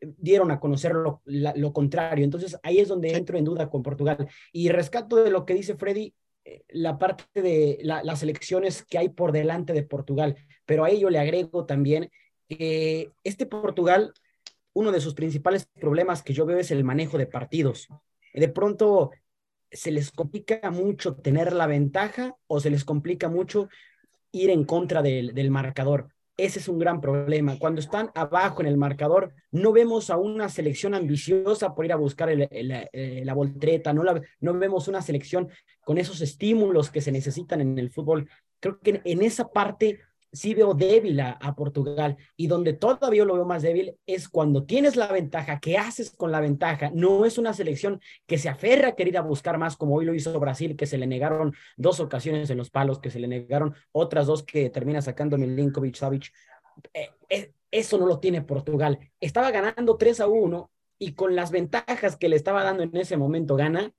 dieron a conocer lo, lo, contrario. Entonces ahí es donde entro en duda con Portugal. Y rescato de lo que dice Freddy, eh, la parte de las elecciones que hay por delante de Portugal, pero a ello le agrego también que este Portugal, uno de sus principales problemas que yo veo es el manejo de partidos. De pronto se les complica mucho tener la ventaja o se les complica mucho ir en contra del, marcador. Ese es un gran problema. Cuando están abajo en el marcador, no vemos a una selección ambiciosa por ir a buscar eh, la voltreta, no, la, no vemos una selección con esos estímulos que se necesitan en el fútbol. Creo que en esa parte sí veo débil a, Portugal y donde todavía lo veo más débil es cuando tienes la ventaja, ¿qué haces con la ventaja? No es una selección que se aferra a querer a buscar más como hoy lo hizo Brasil, que se le negaron dos ocasiones en los palos, que se le negaron otras dos que termina sacando Milinkovic Savic. Eh, eh, eso no lo tiene Portugal. Estaba ganando 3 a 1 y con las ventajas que le estaba dando en ese momento gana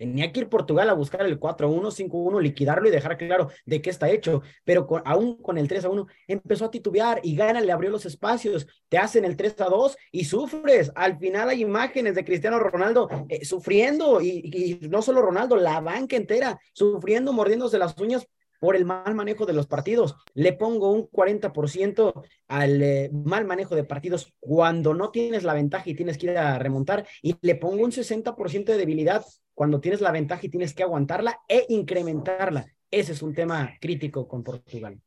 Tenía que ir Portugal a buscar el 4-1, 5-1, liquidarlo y dejar claro de qué está hecho. Pero aún con el 3-1 empezó a titubear y Gana le abrió los espacios. Te hacen el 3-2 y sufres. Al final hay imágenes de Cristiano Ronaldo eh, sufriendo y, y no solo Ronaldo, la banca entera sufriendo, mordiéndose las uñas por el mal manejo de los partidos. Le pongo un 40% al eh, mal manejo de partidos cuando no tienes la ventaja y tienes que ir a remontar y le pongo un 60% de debilidad cuando tienes la ventaja y tienes que aguantarla e incrementarla. Ese es un tema crítico con Portugal.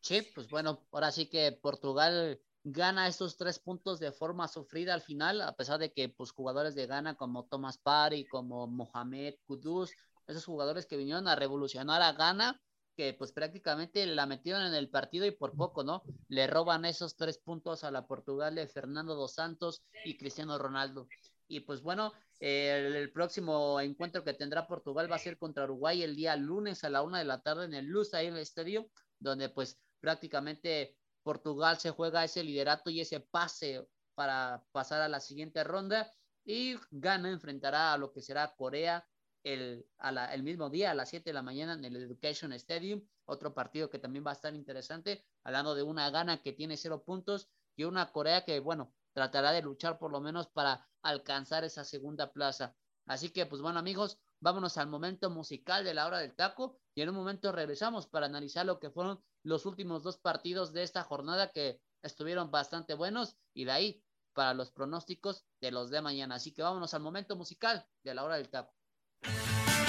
Sí, pues bueno, ahora sí que Portugal gana estos tres puntos de forma sufrida al final, a pesar de que pues jugadores de Ghana como Thomas Parry, como Mohamed Kudus, esos jugadores que vinieron a revolucionar a Ghana, que pues prácticamente la metieron en el partido y por poco, ¿no? Le roban esos tres puntos a la Portugal de Fernando dos Santos y Cristiano Ronaldo. Y pues bueno, el, próximo encuentro que tendrá Portugal va a ser contra Uruguay el día lunes a la una de la tarde en el el estadio, donde pues prácticamente Portugal se juega ese liderato y ese pase para pasar a la siguiente ronda y Ghana enfrentará a lo que será Corea el, el mismo día a las 7 de la mañana en el Education Stadium, otro partido que también va a estar interesante, hablando de una gana que tiene cero puntos y una Corea que, bueno, tratará de luchar por lo menos para alcanzar esa segunda plaza. Así que, pues bueno, amigos, vámonos al momento musical de la hora del taco y en un momento regresamos para analizar lo que fueron los últimos dos partidos de esta jornada que estuvieron bastante buenos y de ahí para los pronósticos de los de mañana. Así que vámonos al momento musical de la hora del taco.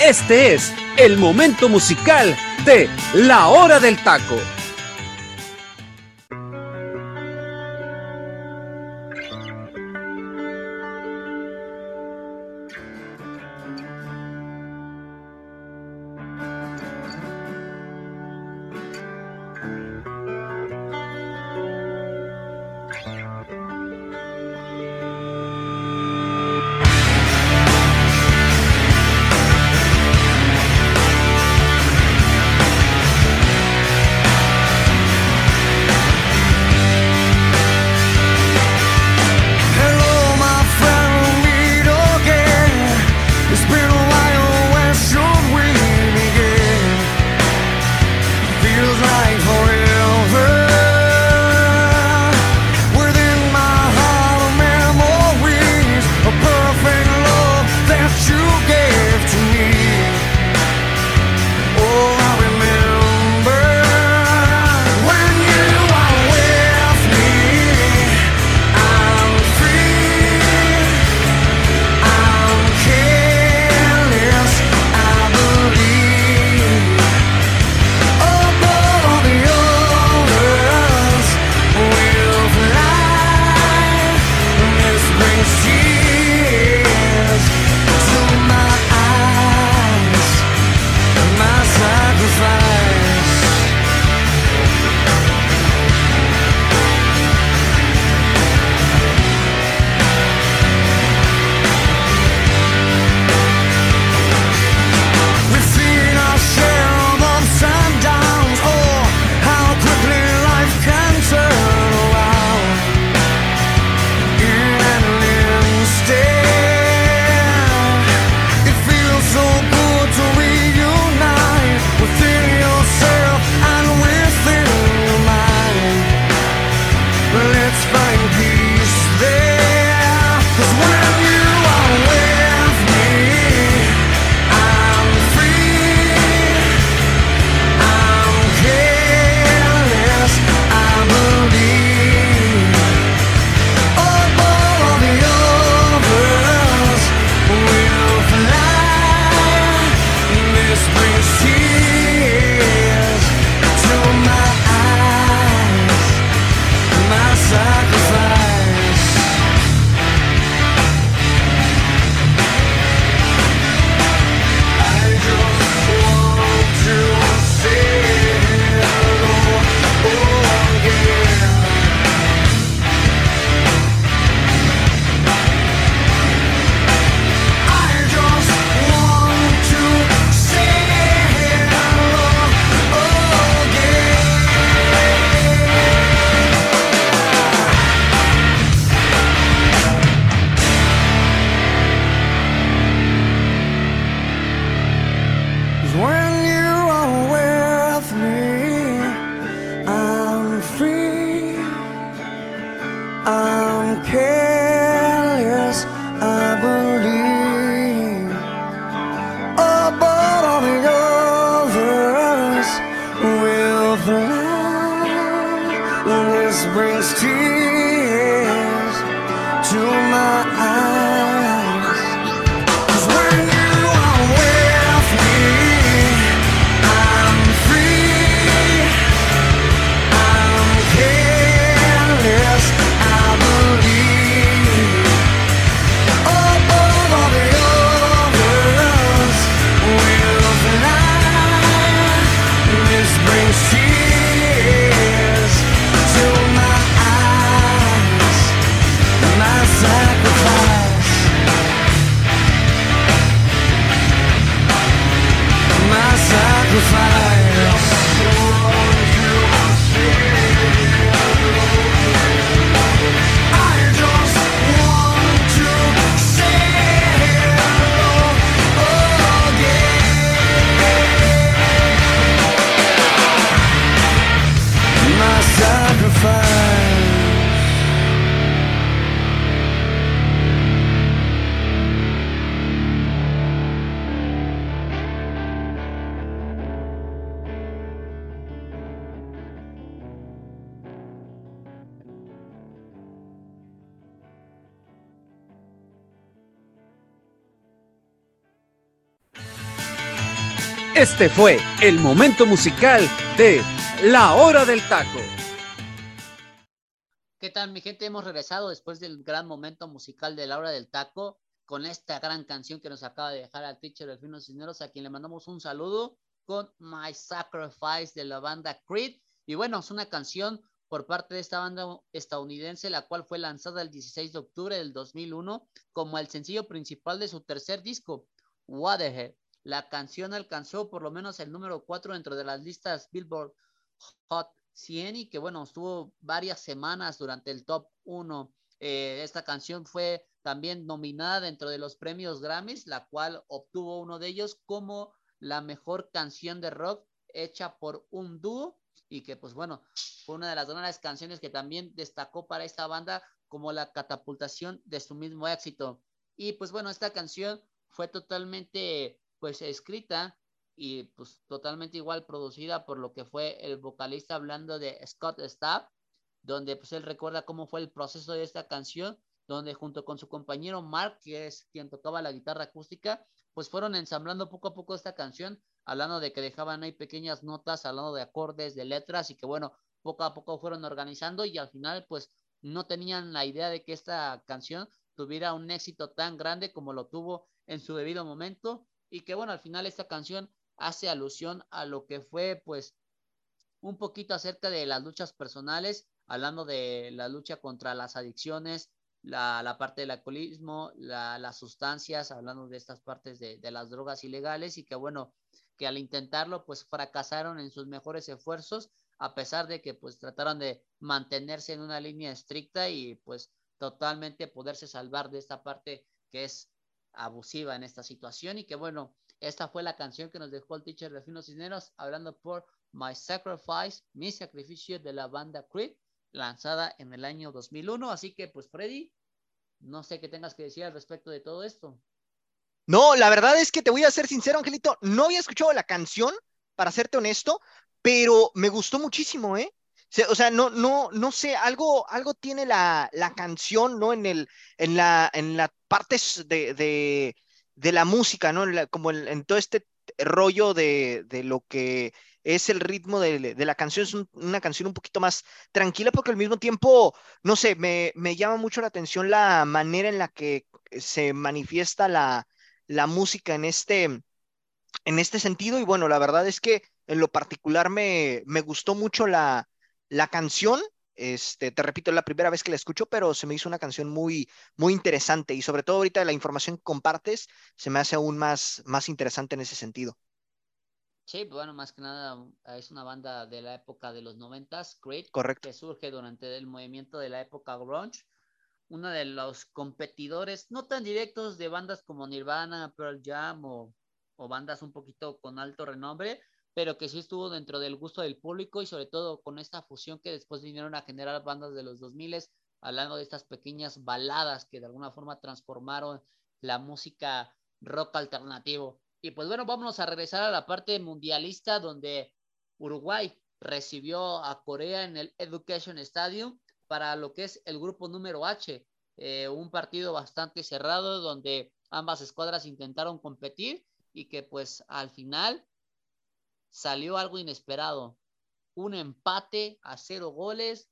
Este es el momento musical de La Hora del Taco. brings tears to my eyes. Este fue el momento musical de La Hora del Taco. ¿Qué tal, mi gente? Hemos regresado después del gran momento musical de La Hora del Taco con esta gran canción que nos acaba de dejar al teacher Delfino Cisneros, a quien le mandamos un saludo con My Sacrifice de la banda Creed. Y bueno, es una canción por parte de esta banda estadounidense, la cual fue lanzada el 16 de octubre del 2001 como el sencillo principal de su tercer disco, What the Head. La canción alcanzó por lo menos el número 4 dentro de las listas Billboard Hot 100 y que bueno, estuvo varias semanas durante el top 1. Eh, esta canción fue también nominada dentro de los premios Grammys, la cual obtuvo uno de ellos como la mejor canción de rock hecha por un dúo y que pues bueno, fue una de las grandes canciones que también destacó para esta banda como la catapultación de su mismo éxito. Y pues bueno, esta canción fue totalmente pues escrita y pues totalmente igual producida por lo que fue el vocalista hablando de Scott Stapp, donde pues él recuerda cómo fue el proceso de esta canción, donde junto con su compañero Mark, que es quien tocaba la guitarra acústica, pues fueron ensamblando poco a poco esta canción, hablando de que dejaban ahí pequeñas notas, hablando de acordes, de letras y que bueno, poco a poco fueron organizando y al final pues no tenían la idea de que esta canción tuviera un éxito tan grande como lo tuvo en su debido momento y que bueno, al final esta canción hace alusión a lo que fue pues un poquito acerca de las luchas personales, hablando de la lucha contra las adicciones, la, parte del alcoholismo, las sustancias, hablando de estas partes de, las drogas ilegales y que bueno, que al intentarlo pues fracasaron en sus mejores esfuerzos a pesar de que pues trataron de mantenerse en una línea estricta y pues totalmente poderse salvar de esta parte que es abusiva en esta situación y que bueno, esta fue la canción que nos dejó el teacher Refino Cisneros hablando por My Sacrifice, mi sacrificio de la banda Creed lanzada en el año 2001. Así que, pues, Freddy, no sé qué tengas que decir al respecto de todo esto. No, la verdad es que te voy a ser sincero, Angelito, no había escuchado la canción, para serte honesto, pero me gustó muchísimo, ¿eh? O sea, no, no, no sé, algo, algo tiene la, la canción, ¿no? En el, en la, en la partes de, de, de la música, ¿no? como en, todo este rollo de, de lo que es el ritmo de, la canción, es una canción un poquito más tranquila porque al mismo tiempo, no sé, me, llama mucho la atención la manera en la que se manifiesta la, música en este, en este sentido y bueno, la verdad es que en lo particular me, me gustó mucho la, la canción. Este, te repito, es la primera vez que la escucho, pero se me hizo una canción muy, muy interesante y sobre todo ahorita la información que compartes se me hace aún más, más interesante en ese sentido. Sí, bueno, más que nada es una banda de la época de los noventas, Great, Correcto. que surge durante el movimiento de la época grunge. Uno de los competidores, no tan directos de bandas como Nirvana, Pearl Jam o, o bandas un poquito con alto renombre, pero que sí estuvo dentro del gusto del público y sobre todo con esta fusión que después vinieron a generar bandas de los 2000 hablando de estas pequeñas baladas que de alguna forma transformaron la música rock alternativo. Y pues bueno, vámonos a regresar a la parte mundialista donde Uruguay recibió a Corea en el Education Stadium para lo que es el grupo número H, eh, un partido bastante cerrado donde ambas escuadras intentaron competir y que pues al final salió algo inesperado, un empate a cero goles,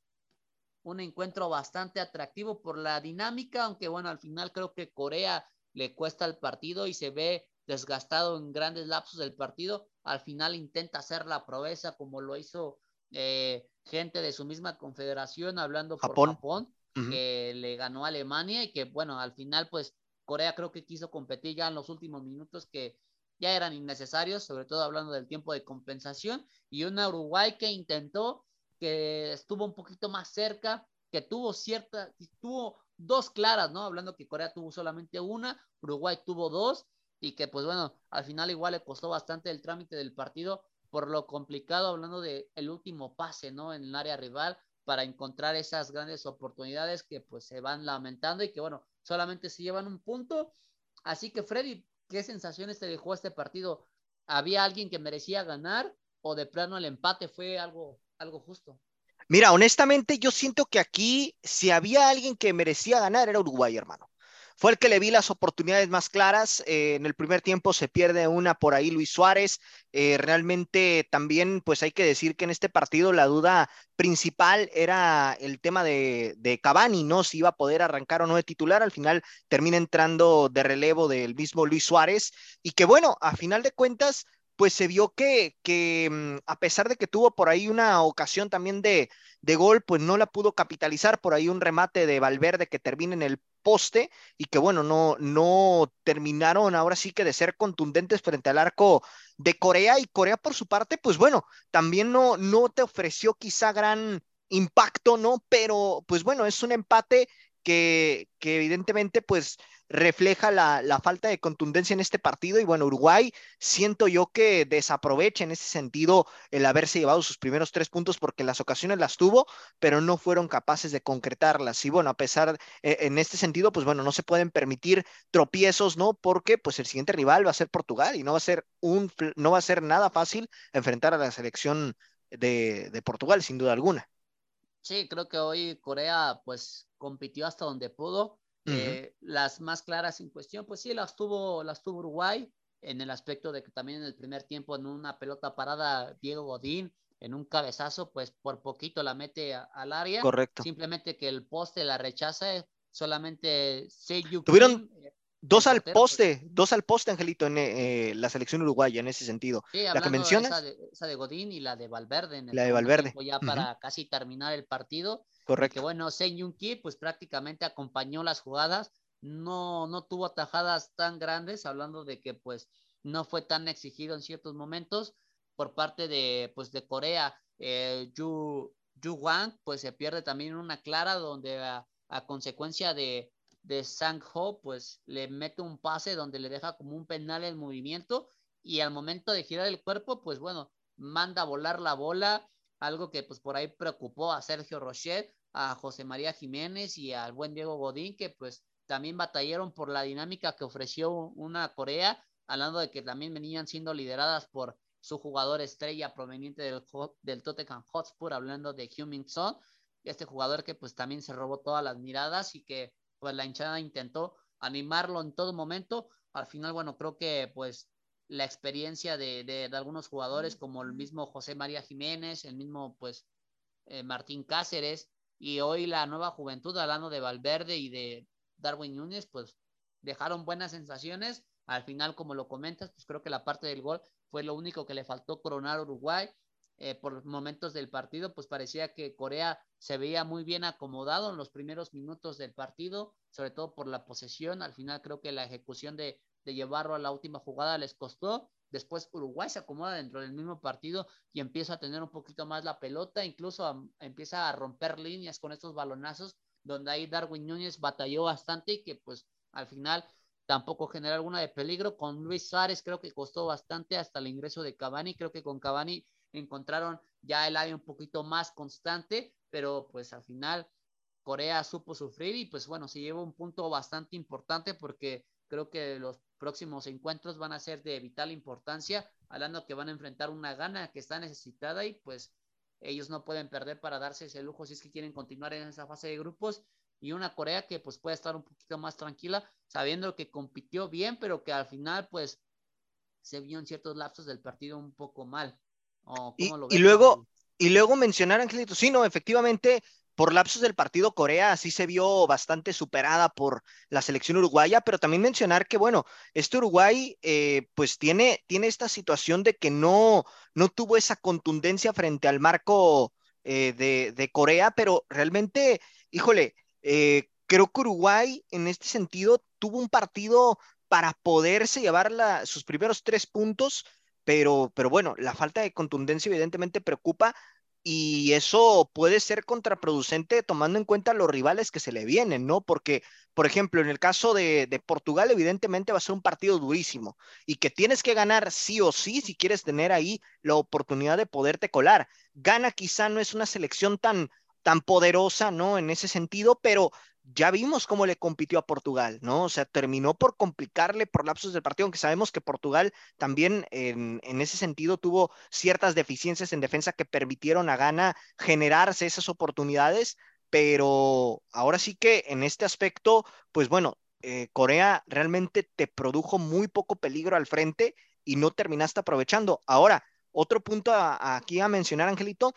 un encuentro bastante atractivo por la dinámica, aunque bueno, al final creo que Corea le cuesta el partido y se ve desgastado en grandes lapsos del partido, al final intenta hacer la proeza como lo hizo eh, gente de su misma confederación, hablando por Japón, que le ganó a Alemania y que bueno, al final pues Corea creo que quiso competir ya en los últimos minutos que ya eran innecesarios, sobre todo hablando del tiempo de compensación, y una Uruguay que intentó, que estuvo un poquito más cerca, que tuvo cierta, tuvo dos claras, ¿no? Hablando que Corea tuvo solamente una, Uruguay tuvo dos, y que pues bueno, al final igual le costó bastante el trámite del partido por lo complicado, hablando de el último pase, ¿no? En el área rival para encontrar esas grandes oportunidades que pues se van lamentando y que bueno, solamente se llevan un punto. Así que Freddy, ¿qué sensaciones te dejó este partido? ¿Había alguien que merecía ganar o de plano el empate fue algo, algo justo? Mira, honestamente yo siento que aquí si había alguien que merecía ganar era Uruguay, hermano fue el que le vi las oportunidades más claras. Eh, en el primer tiempo se pierde una por ahí Luis Suárez. Eh, realmente también, pues hay que decir que en este partido la duda principal era el tema de, de Cavani, ¿no? Si iba a poder arrancar o no de titular. Al final termina entrando de relevo del mismo Luis Suárez. Y que bueno, a final de cuentas, pues se vio que, mm, a pesar de que tuvo por ahí una ocasión también de, de gol, pues no la pudo capitalizar. Por ahí un remate de Valverde que termina en el poste y que bueno, no, no terminaron ahora sí que de ser contundentes frente al arco de Corea y Corea por su parte, pues bueno, también no, no te ofreció quizá gran impacto, ¿no? Pero pues bueno, es un empate que, que evidentemente pues refleja la, la, falta de contundencia en este partido y bueno, Uruguay siento yo que desaprovecha en ese sentido el haberse llevado sus primeros tres puntos porque las ocasiones las tuvo, pero no fueron capaces de concretarlas y bueno, a pesar eh, en este sentido, pues bueno, no se pueden permitir tropiezos, ¿no? Porque pues el siguiente rival va a ser Portugal y no va a ser un, no va a ser nada fácil enfrentar a la selección de, de Portugal, sin duda alguna. Sí, creo que hoy Corea pues compitió hasta donde pudo eh, las más claras en cuestión, pues sí, las tuvo, las tuvo Uruguay, en el aspecto de que también en el primer tiempo en una pelota parada, Diego Godín, en un cabezazo, pues por poquito la mete al área. Correcto. Simplemente que el poste la rechaza, solamente Seiyu Tuvieron eh, dos al pues poste, dos al poste, Angelito, en eh, la selección uruguaya en ese sentido. la que mencionas. Esa de, Godín y la de Valverde. En la de Valverde. ya para casi terminar el partido. Correcto. Que bueno, Sen Yun Ki pues prácticamente acompañó las jugadas, no, no tuvo atajadas tan grandes, hablando de que pues no fue tan exigido en ciertos momentos por parte de pues de Corea. Eh, Yu, Yu Wang pues se pierde también una clara donde a, consecuencia de, de Sang Ho pues le mete un pase donde le deja como un penal en movimiento y al momento de girar el cuerpo pues bueno, manda a volar la bola algo que pues por ahí preocupó a Sergio Rochet, a José María Jiménez y al buen Diego Godín, que pues también batallaron por la dinámica que ofreció una Corea, hablando de que también venían siendo lideradas por su jugador estrella proveniente del, del Tottenham Hotspur, hablando de Heung-Min Son, este jugador que pues también se robó todas las miradas y que pues la hinchada intentó animarlo en todo momento. Al final, bueno, creo que pues la experiencia de, de, algunos jugadores como el mismo José María Jiménez, el mismo pues eh, Martín Cáceres y hoy la nueva juventud hablando de Valverde y de Darwin Núñez pues dejaron buenas sensaciones. Al final, como lo comentas, pues creo que la parte del gol fue lo único que le faltó coronar a Uruguay. Eh, por momentos del partido, pues parecía que Corea se veía muy bien acomodado en los primeros minutos del partido, sobre todo por la posesión. Al final creo que la ejecución de, de llevarlo a la última jugada les costó. Después Uruguay se acomoda dentro del mismo partido y empieza a tener un poquito más la pelota, incluso empieza a romper líneas con estos balonazos, donde ahí Darwin Núñez batalló bastante y que pues al final tampoco generó alguna de peligro. Con Luis Suárez creo que costó bastante hasta el ingreso de Cavani. Creo que con Cavani encontraron ya el área un poquito más constante, pero pues al final Corea supo sufrir y pues bueno, se lleva un punto bastante importante porque creo que los próximos encuentros van a ser de vital importancia, hablando que van a enfrentar una gana que está necesitada y pues ellos no pueden perder para darse ese lujo si es que quieren continuar en esa fase de grupos y una Corea que pues puede estar un poquito más tranquila sabiendo que compitió bien pero que al final pues se vio en ciertos lapsos del partido un poco mal. y, y, luego y luego mencionar Angelito, sí, no, efectivamente por lapsos del partido Corea sí se vio bastante superada por la selección uruguaya, pero también mencionar que, bueno, este Uruguay eh, pues tiene, tiene esta situación de que no, no tuvo esa contundencia frente al marco eh, de, Corea, pero realmente, híjole, eh, creo que Uruguay en este sentido tuvo un partido para poderse llevar sus primeros tres puntos, pero, pero bueno, la falta de contundencia evidentemente preocupa, y eso puede ser contraproducente tomando en cuenta los rivales que se le vienen, ¿no? Porque, por ejemplo, en el caso de, Portugal, evidentemente va a ser un partido durísimo y que tienes que ganar sí o sí si quieres tener ahí la oportunidad de poderte colar. Gana quizá no es una selección tan, tan poderosa, ¿no? En ese sentido, pero ya vimos cómo le compitió a Portugal, ¿no? O sea, terminó por complicarle por lapsos del partido, aunque sabemos que Portugal también en, ese sentido tuvo ciertas deficiencias en defensa que permitieron a Ghana generarse esas oportunidades, pero ahora sí que en este aspecto, pues bueno, eh, Corea realmente te produjo muy poco peligro al frente y no terminaste aprovechando. Ahora, otro punto aquí a mencionar, Angelito,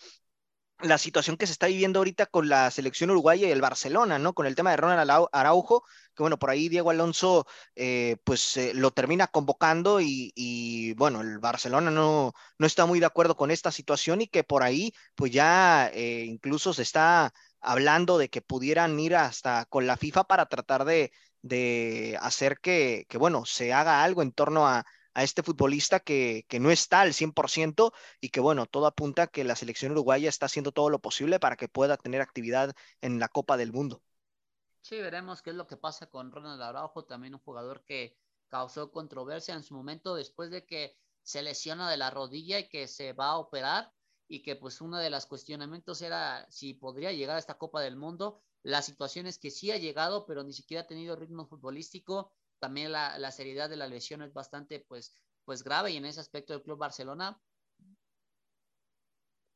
la situación que se está viviendo ahorita con la selección uruguaya y el Barcelona, ¿no? Con el tema de Ronald Araujo, que bueno, por ahí Diego Alonso eh, pues eh, lo termina convocando y, bueno, el Barcelona no, no está muy de acuerdo con esta situación y que por ahí pues ya eh, incluso se está hablando de que pudieran ir hasta con la FIFA para tratar de, de hacer que, que, bueno, se haga algo en torno a, a este futbolista que, que, no está al 100% y que bueno, todo apunta a que la selección uruguaya está haciendo todo lo posible para que pueda tener actividad en la Copa del Mundo. Sí, veremos qué es lo que pasa con Ronald Araujo, también un jugador que causó controversia en su momento después de que se lesiona de la rodilla y que se va a operar y que pues uno de los cuestionamientos era si podría llegar a esta Copa del Mundo. La situación es que sí ha llegado, pero ni siquiera ha tenido ritmo futbolístico también la, la, seriedad de la lesión es bastante pues, pues grave y en ese aspecto el Club Barcelona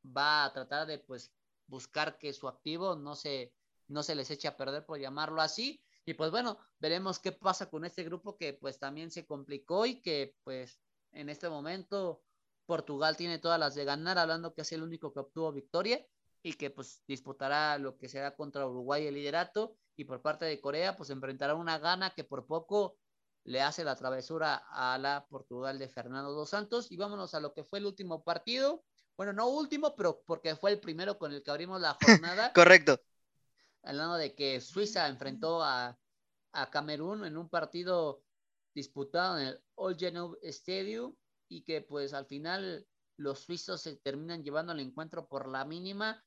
va a tratar de pues buscar que su activo no se, no se les eche a perder por llamarlo así. Y pues bueno, veremos qué pasa con este grupo que pues también se complicó y que pues en este momento Portugal tiene todas las de ganar, hablando que es el único que obtuvo victoria y que pues disputará lo que será contra Uruguay el liderato y por parte de Corea, pues enfrentará una gana que por poco le hace la travesura a la Portugal de Fernando dos Santos. Y vámonos a lo que fue el último partido. Bueno, no último, pero porque fue el primero con el que abrimos la jornada. Correcto. Hablando de que Suiza enfrentó a, a Camerún en un partido disputado en el All Genoa Stadium y que pues al final los suizos se terminan llevando el encuentro por la mínima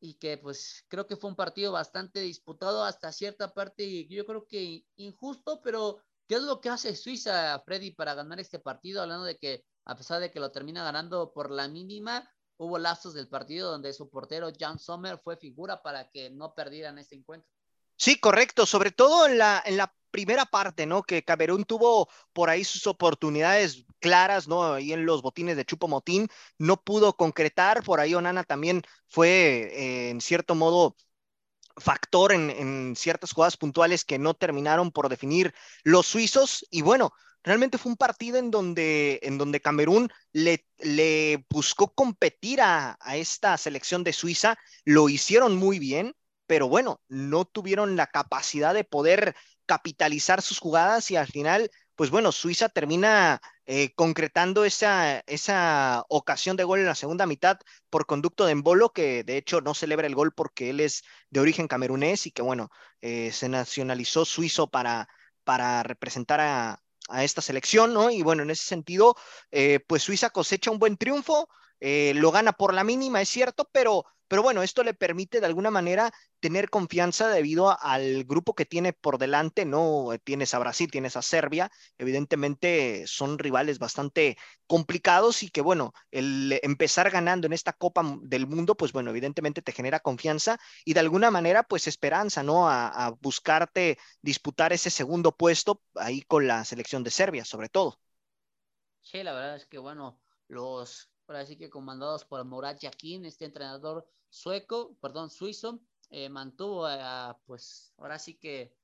y que pues creo que fue un partido bastante disputado hasta cierta parte y yo creo que injusto, pero ¿qué es lo que hace Suiza, Freddy, para ganar este partido? Hablando de que a pesar de que lo termina ganando por la mínima, hubo lazos del partido donde su portero Jan Sommer fue figura para que no perdieran este encuentro. Sí, correcto, sobre todo en la, en la primera parte, ¿no? Que Camerún tuvo por ahí sus oportunidades claras, ¿no? Ahí en los botines de Chupo Motín, no pudo concretar, por ahí Onana también fue eh, en cierto modo factor en, en, ciertas jugadas puntuales que no terminaron por definir los suizos y bueno, realmente fue un partido en donde, en donde Camerún le, le buscó competir a, a esta selección de Suiza, lo hicieron muy bien, pero bueno, no tuvieron la capacidad de poder capitalizar sus jugadas y al final, pues bueno, Suiza termina eh, concretando esa, esa ocasión de gol en la segunda mitad por conducto de Embolo, que de hecho no celebra el gol porque él es de origen camerunés y que bueno, eh, se nacionalizó suizo para, para representar a, a, esta selección, ¿no? Y bueno, en ese sentido, eh, pues Suiza cosecha un buen triunfo, lo gana por la mínima, es cierto, pero pero bueno, esto le permite de alguna manera tener confianza debido al grupo que tiene por delante, no tienes a Brasil, tienes a Serbia, evidentemente son rivales bastante complicados y que bueno, el empezar ganando en esta Copa del Mundo, pues bueno, evidentemente te genera confianza y de alguna manera pues esperanza, ¿no? A, a buscarte disputar ese segundo puesto ahí con la selección de Serbia, sobre todo. Sí, la verdad es que bueno, los ahora sí que comandados por Murat Yakin, este entrenador sueco, perdón, suizo, eh, mantuvo a, pues ahora sí que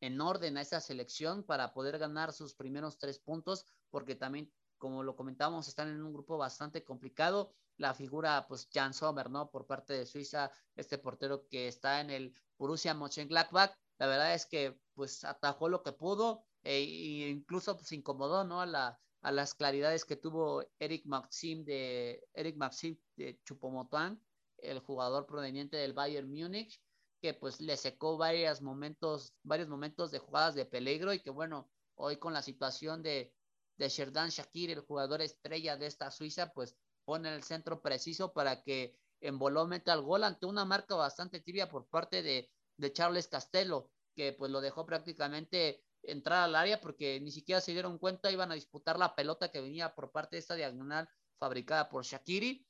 en orden a esa selección para poder ganar sus primeros tres puntos, porque también, como lo comentamos, están en un grupo bastante complicado. La figura, pues, Jan Sommer, ¿no? Por parte de Suiza, este portero que está en el Borussia Mönchengladbach, la verdad es que, pues, atajó lo que pudo e incluso, pues, incomodó, ¿no? A la, a las claridades que tuvo Eric Maxim de Eric Maxim de Chupomotán, el jugador proveniente del Bayern Múnich, que pues le secó varios momentos, varios momentos de jugadas de peligro y que bueno, hoy con la situación de, de Sherdan Shakir, el jugador estrella de esta Suiza, pues pone el centro preciso para que envoló meta al gol ante una marca bastante tibia por parte de, de Charles Castelo, que pues lo dejó prácticamente entrar al área porque ni siquiera se dieron cuenta, iban a disputar la pelota que venía por parte de esta diagonal fabricada por Shakiri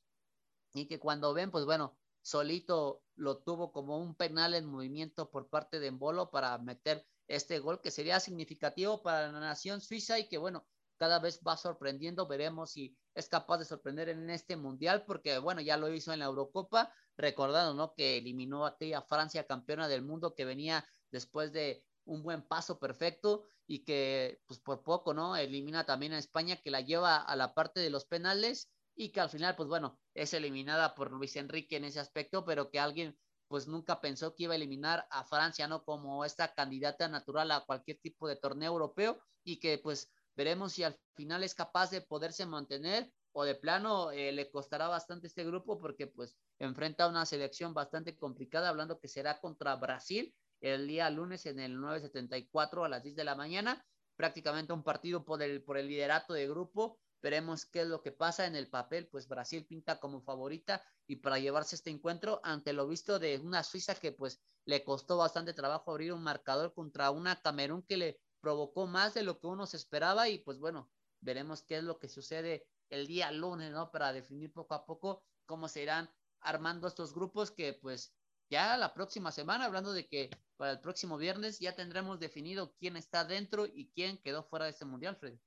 y que cuando ven, pues bueno, solito lo tuvo como un penal en movimiento por parte de Embolo para meter este gol que sería significativo para la nación suiza y que bueno, cada vez va sorprendiendo, veremos si es capaz de sorprender en este mundial porque bueno, ya lo hizo en la Eurocopa, recordando, ¿no? Que eliminó a aquella Francia campeona del mundo que venía después de un buen paso perfecto y que pues por poco, ¿no? Elimina también a España que la lleva a la parte de los penales y que al final, pues bueno, es eliminada por Luis Enrique en ese aspecto, pero que alguien pues nunca pensó que iba a eliminar a Francia, ¿no? Como esta candidata natural a cualquier tipo de torneo europeo y que pues veremos si al final es capaz de poderse mantener o de plano eh, le costará bastante este grupo porque pues enfrenta una selección bastante complicada, hablando que será contra Brasil el día lunes en el 9.74 a las 10 de la mañana, prácticamente un partido por el, por el liderato de grupo. Veremos qué es lo que pasa en el papel, pues Brasil pinta como favorita y para llevarse este encuentro ante lo visto de una Suiza que pues le costó bastante trabajo abrir un marcador contra una Camerún que le provocó más de lo que uno se esperaba y pues bueno, veremos qué es lo que sucede el día lunes, ¿no? Para definir poco a poco cómo se irán armando estos grupos que pues ya la próxima semana, hablando de que para el próximo viernes ya tendremos definido quién está dentro y quién quedó fuera de este mundial, Freddy.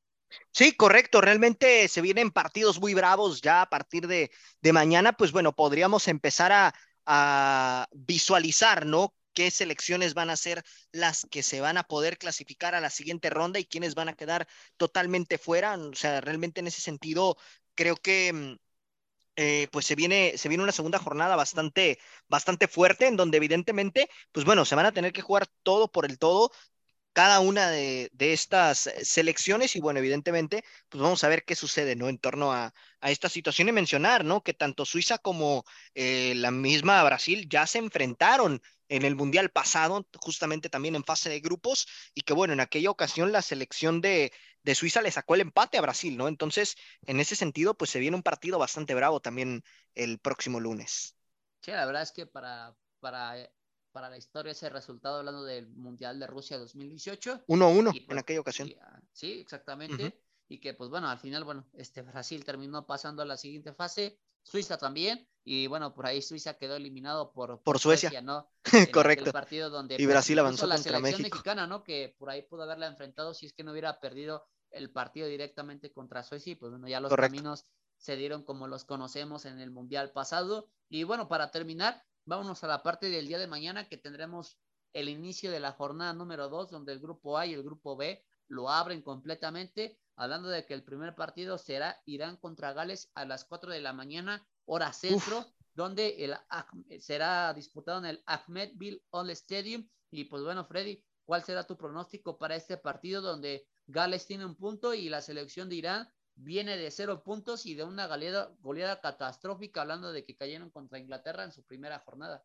Sí, correcto. Realmente se vienen partidos muy bravos ya a partir de, de mañana. Pues bueno, podríamos empezar a, a visualizar, ¿no? qué selecciones van a ser las que se van a poder clasificar a la siguiente ronda y quiénes van a quedar totalmente fuera. O sea, realmente en ese sentido, creo que mm, eh, pues se viene, se viene una segunda jornada bastante, bastante fuerte, en donde evidentemente, pues bueno, se van a tener que jugar todo por el todo cada una de, estas selecciones y bueno, evidentemente, pues vamos a ver qué sucede, ¿no? En torno a, esta situación y mencionar, ¿no? Que tanto Suiza como eh, la misma Brasil ya se enfrentaron en el Mundial pasado, justamente también en fase de grupos, y que bueno, en aquella ocasión la selección de, de Suiza le sacó el empate a Brasil, ¿no? Entonces, en ese sentido, pues se viene un partido bastante bravo también el próximo lunes. Sí, la verdad es que para, para para la historia ese resultado hablando del Mundial de Rusia 2018. 1-1 en pues, aquella ocasión. Ah, sí, exactamente. Y que pues bueno, al final, bueno, este Brasil terminó pasando a la siguiente fase, Suiza también, y bueno, por ahí Suiza quedó eliminado por, por, Suecia. ¿no? Correcto. El partido donde y Brasil avanzó la contra selección México. mexicana, ¿no? Que por ahí pudo haberla enfrentado si es que no hubiera perdido el partido directamente contra Suecia, y pues bueno, ya los caminos se dieron como los conocemos en el Mundial pasado. Y bueno, para terminar, vámonos a la parte del día de mañana que tendremos el inicio de la jornada número 2, donde el grupo A y el grupo B lo abren completamente, hablando de que el primer partido será Irán contra Gales a las 4 de la mañana, hora centro, donde el, será disputado en el Ahmedville All Stadium. Y pues bueno, Freddy, ¿cuál será tu pronóstico para este partido donde Gales tiene un punto y la selección de Irán viene de cero puntos y de una goleada, catastrófica, hablando de que cayeron contra Inglaterra en su primera jornada.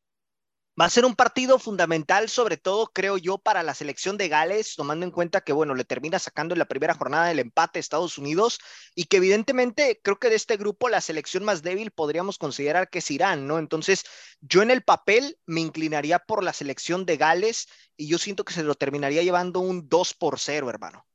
Va a ser un partido fundamental, sobre todo, creo yo, para la selección de Gales, tomando en cuenta que, bueno, le termina sacando en la primera jornada del empate a Estados Unidos y que evidentemente creo que de este grupo la selección más débil podríamos considerar que es Irán, ¿no? Entonces, yo en el papel me inclinaría por la selección de Gales y yo siento que se lo terminaría llevando un 2 por 0, hermano.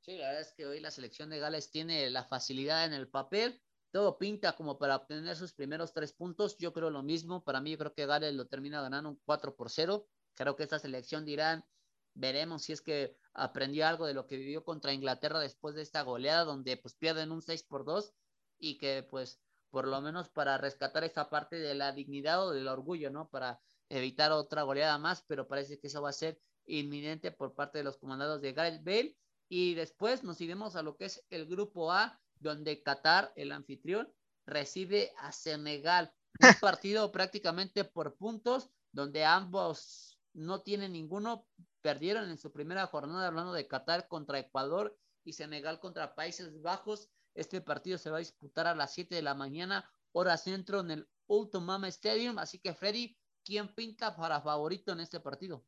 Sí, la verdad es que hoy la selección de Gales tiene la facilidad en el papel. Todo pinta como para obtener sus primeros tres puntos. Yo creo lo mismo. Para mí, yo creo que Gales lo termina ganando un 4 por 0. Creo que esta selección de Irán, veremos si es que aprendió algo de lo que vivió contra Inglaterra después de esta goleada, donde pues pierden un 6 por 2 y que pues por lo menos para rescatar esa parte de la dignidad o del orgullo, ¿no? Para evitar otra goleada más, pero parece que eso va a ser inminente por parte de los comandados de Gareth Bale y después nos iremos a lo que es el grupo A, donde Qatar, el anfitrión, recibe a Senegal. Un partido prácticamente por puntos, donde ambos no tienen ninguno, perdieron en su primera jornada, hablando de Qatar contra Ecuador y Senegal contra Países Bajos. Este partido se va a disputar a las 7 de la mañana, hora centro, en el Ultimama Stadium. Así que, Freddy, ¿quién pinta para favorito en este partido?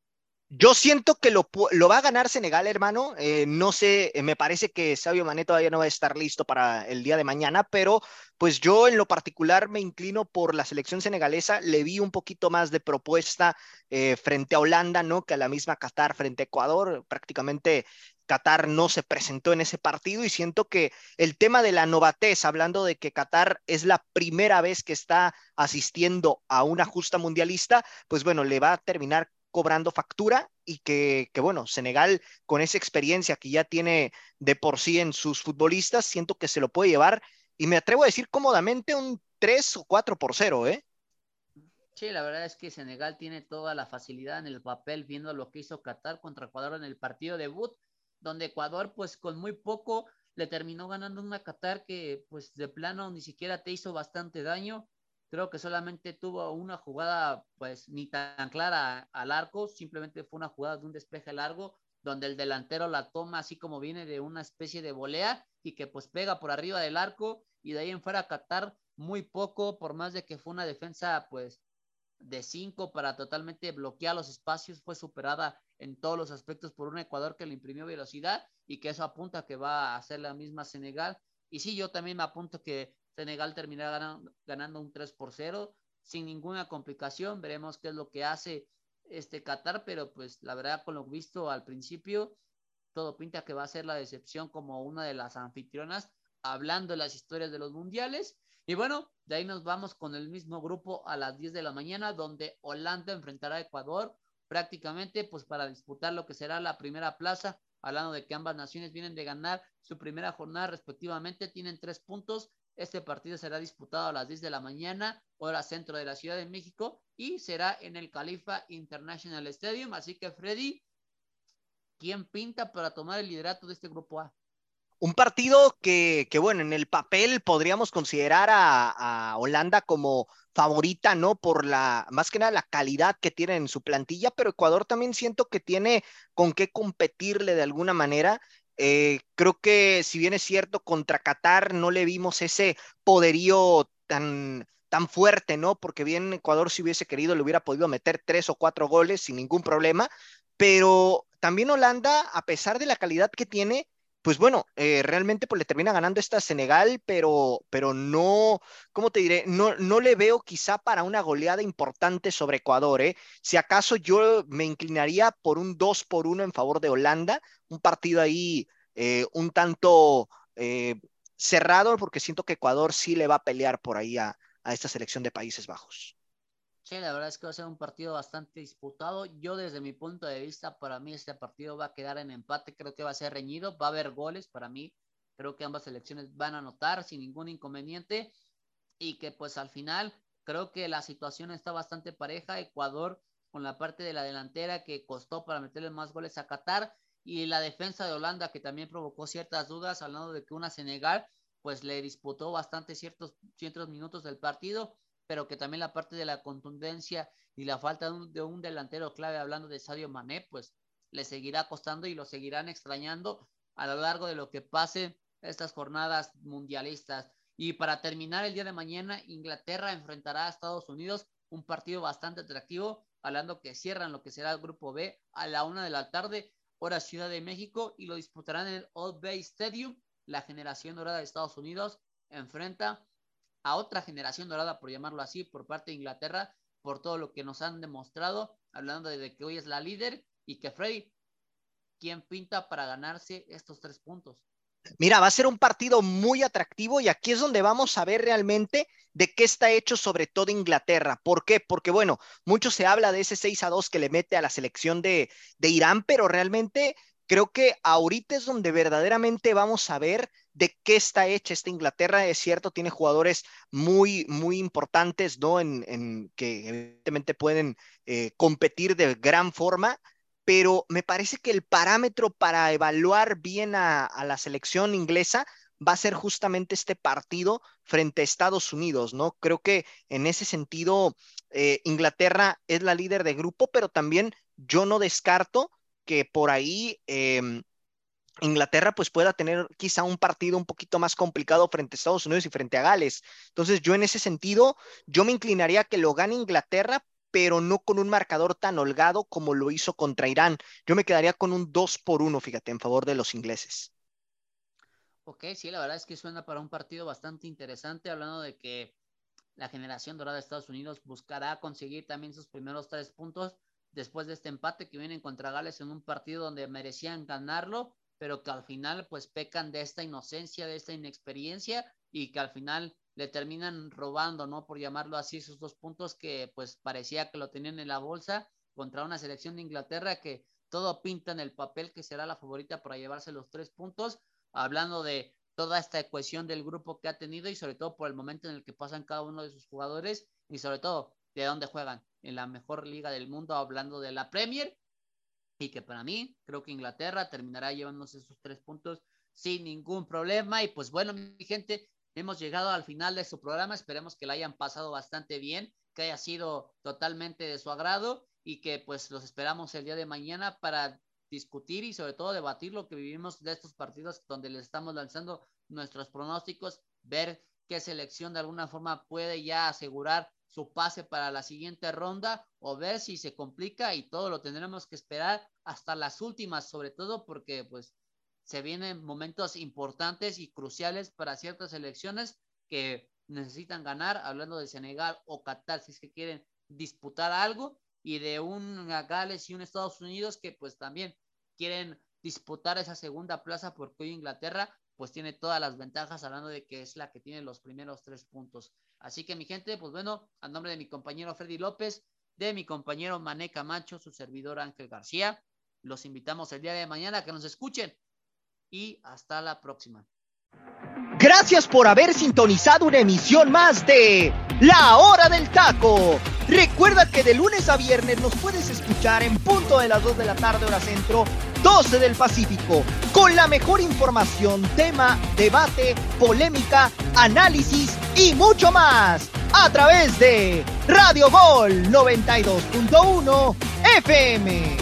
Yo siento que lo, lo, va a ganar Senegal, hermano. Eh, no sé, eh, me parece que Sabio Mané todavía no va a estar listo para el día de mañana, pero pues yo en lo particular me inclino por la selección senegalesa. Le vi un poquito más de propuesta eh, frente a Holanda, ¿no? Que a la misma Qatar frente a Ecuador. Prácticamente Qatar no se presentó en ese partido y siento que el tema de la novatez, hablando de que Qatar es la primera vez que está asistiendo a una justa mundialista, pues bueno, le va a terminar cobrando factura y que, bueno, Senegal con esa experiencia que ya tiene de por sí en sus futbolistas, siento que se lo puede llevar y me atrevo a decir cómodamente un 3 o 4 por 0, ¿eh? Sí, la verdad es que Senegal tiene toda la facilidad en el papel viendo lo que hizo Qatar contra Ecuador en el partido debut, donde Ecuador pues con muy poco le terminó ganando una Qatar que pues de plano ni siquiera te hizo bastante daño. Creo que solamente tuvo una jugada pues ni tan clara al arco, simplemente fue una jugada de un despeje largo donde el delantero la toma así como viene de una especie de volea y que pues pega por arriba del arco y de ahí en fuera Qatar muy poco, por más de que fue una defensa pues de cinco para totalmente bloquear los espacios, fue superada en todos los aspectos por un Ecuador que le imprimió velocidad y que eso apunta que va a ser la misma Senegal. Y sí, yo también me apunto que Senegal terminará ganando, ganando un 3 por 0 sin ninguna complicación. Veremos qué es lo que hace este Qatar, pero pues la verdad con lo visto al principio, todo pinta que va a ser la decepción como una de las anfitrionas, hablando de las historias de los mundiales. Y bueno, de ahí nos vamos con el mismo grupo a las 10 de la mañana, donde Holanda enfrentará a Ecuador prácticamente pues para disputar lo que será la primera plaza, hablando de que ambas naciones vienen de ganar su primera jornada respectivamente, tienen tres puntos. Este partido será disputado a las 10 de la mañana, hora centro de la Ciudad de México, y será en el Califa International Stadium. Así que, Freddy, ¿quién pinta para tomar el liderato de este grupo A? Un partido que, que, bueno, en el papel podríamos considerar a, a, Holanda como favorita, ¿no? Por la, más que nada, la calidad que tiene en su plantilla, pero Ecuador también siento que tiene con qué competirle de alguna manera. Eh, creo que si bien es cierto, contra Qatar no le vimos ese poderío tan, tan fuerte, ¿no? Porque bien Ecuador si hubiese querido le hubiera podido meter tres o cuatro goles sin ningún problema, pero también Holanda, a pesar de la calidad que tiene, pues bueno, eh, realmente pues le termina ganando esta Senegal, pero, pero no, ¿cómo te diré? No, no le veo quizá para una goleada importante sobre Ecuador, ¿eh? Si acaso yo me inclinaría por un 2 por 1 en favor de Holanda, un partido ahí eh, un tanto eh, cerrado, porque siento que Ecuador sí le va a pelear por ahí a, a esta selección de Países Bajos. Sí, la verdad es que va a ser un partido bastante disputado. Yo desde mi punto de vista, para mí este partido va a quedar en empate, creo que va a ser reñido, va a haber goles para mí. Creo que ambas selecciones van a anotar sin ningún inconveniente y que pues al final creo que la situación está bastante pareja. Ecuador con la parte de la delantera que costó para meterle más goles a Qatar y la defensa de Holanda que también provocó ciertas dudas, hablando de que una Senegal pues le disputó bastante ciertos, ciertos minutos del partido pero que también la parte de la contundencia y la falta de un, de un delantero clave, hablando de Sadio Mané, pues le seguirá costando y lo seguirán extrañando a lo largo de lo que pase estas jornadas mundialistas. Y para terminar el día de mañana, Inglaterra enfrentará a Estados Unidos, un partido bastante atractivo, hablando que cierran lo que será el grupo B a la una de la tarde, hora Ciudad de México, y lo disputarán en el Old Bay Stadium. La generación dorada de Estados Unidos enfrenta a otra generación dorada, por llamarlo así, por parte de Inglaterra, por todo lo que nos han demostrado, hablando de que hoy es la líder y que Freddy, ¿quién pinta para ganarse estos tres puntos? Mira, va a ser un partido muy atractivo y aquí es donde vamos a ver realmente de qué está hecho sobre todo Inglaterra. ¿Por qué? Porque bueno, mucho se habla de ese 6 a 2 que le mete a la selección de, de Irán, pero realmente creo que ahorita es donde verdaderamente vamos a ver de qué está hecha esta Inglaterra. Es cierto, tiene jugadores muy, muy importantes, ¿no? En, que evidentemente pueden eh, competir de gran forma, pero me parece que el parámetro para evaluar bien a, la selección inglesa va a ser justamente este partido frente a Estados Unidos, ¿no? Creo que en ese sentido eh, Inglaterra es la líder de grupo, pero también yo no descarto que por ahí eh, Inglaterra pues pueda tener quizá un partido un poquito más complicado frente a Estados Unidos y frente a Gales. Entonces yo en ese sentido, yo me inclinaría a que lo gane Inglaterra, pero no con un marcador tan holgado como lo hizo contra Irán. Yo me quedaría con un 2 por 1, fíjate, en favor de los ingleses. Ok, sí, la verdad es que suena para un partido bastante interesante, hablando de que la generación dorada de Estados Unidos buscará conseguir también sus primeros tres puntos después de este empate que vienen contra Gales en un partido donde merecían ganarlo, pero que al final pues pecan de esta inocencia, de esta inexperiencia y que al final le terminan robando, ¿no? Por llamarlo así, esos dos puntos que pues parecía que lo tenían en la bolsa contra una selección de Inglaterra que todo pinta en el papel que será la favorita para llevarse los tres puntos, hablando de toda esta ecuación del grupo que ha tenido y sobre todo por el momento en el que pasan cada uno de sus jugadores y sobre todo de dónde juegan, en la mejor liga del mundo, hablando de la Premier, y que para mí creo que Inglaterra terminará llevándose esos tres puntos sin ningún problema. Y pues bueno, mi gente, hemos llegado al final de su programa, esperemos que la hayan pasado bastante bien, que haya sido totalmente de su agrado y que pues los esperamos el día de mañana para discutir y sobre todo debatir lo que vivimos de estos partidos donde les estamos lanzando nuestros pronósticos, ver qué selección de alguna forma puede ya asegurar su pase para la siguiente ronda o ver si se complica y todo lo tendremos que esperar hasta las últimas, sobre todo porque pues se vienen momentos importantes y cruciales para ciertas elecciones que necesitan ganar, hablando de Senegal o Qatar, si es que quieren disputar algo, y de un Gales y un Estados Unidos que pues también quieren disputar esa segunda plaza porque hoy Inglaterra pues tiene todas las ventajas hablando de que es la que tiene los primeros tres puntos. Así que mi gente, pues bueno, a nombre de mi compañero Freddy López, de mi compañero Mané Camacho, su servidor Ángel García, los invitamos el día de mañana a que nos escuchen y hasta la próxima. Gracias por haber sintonizado una emisión más de La Hora del Taco. Recuerda que de lunes a viernes nos puedes escuchar en punto de las 2 de la tarde hora centro, 12 del Pacífico, con la mejor información, tema, debate, polémica, análisis y mucho más a través de Radio Gol 92.1 FM.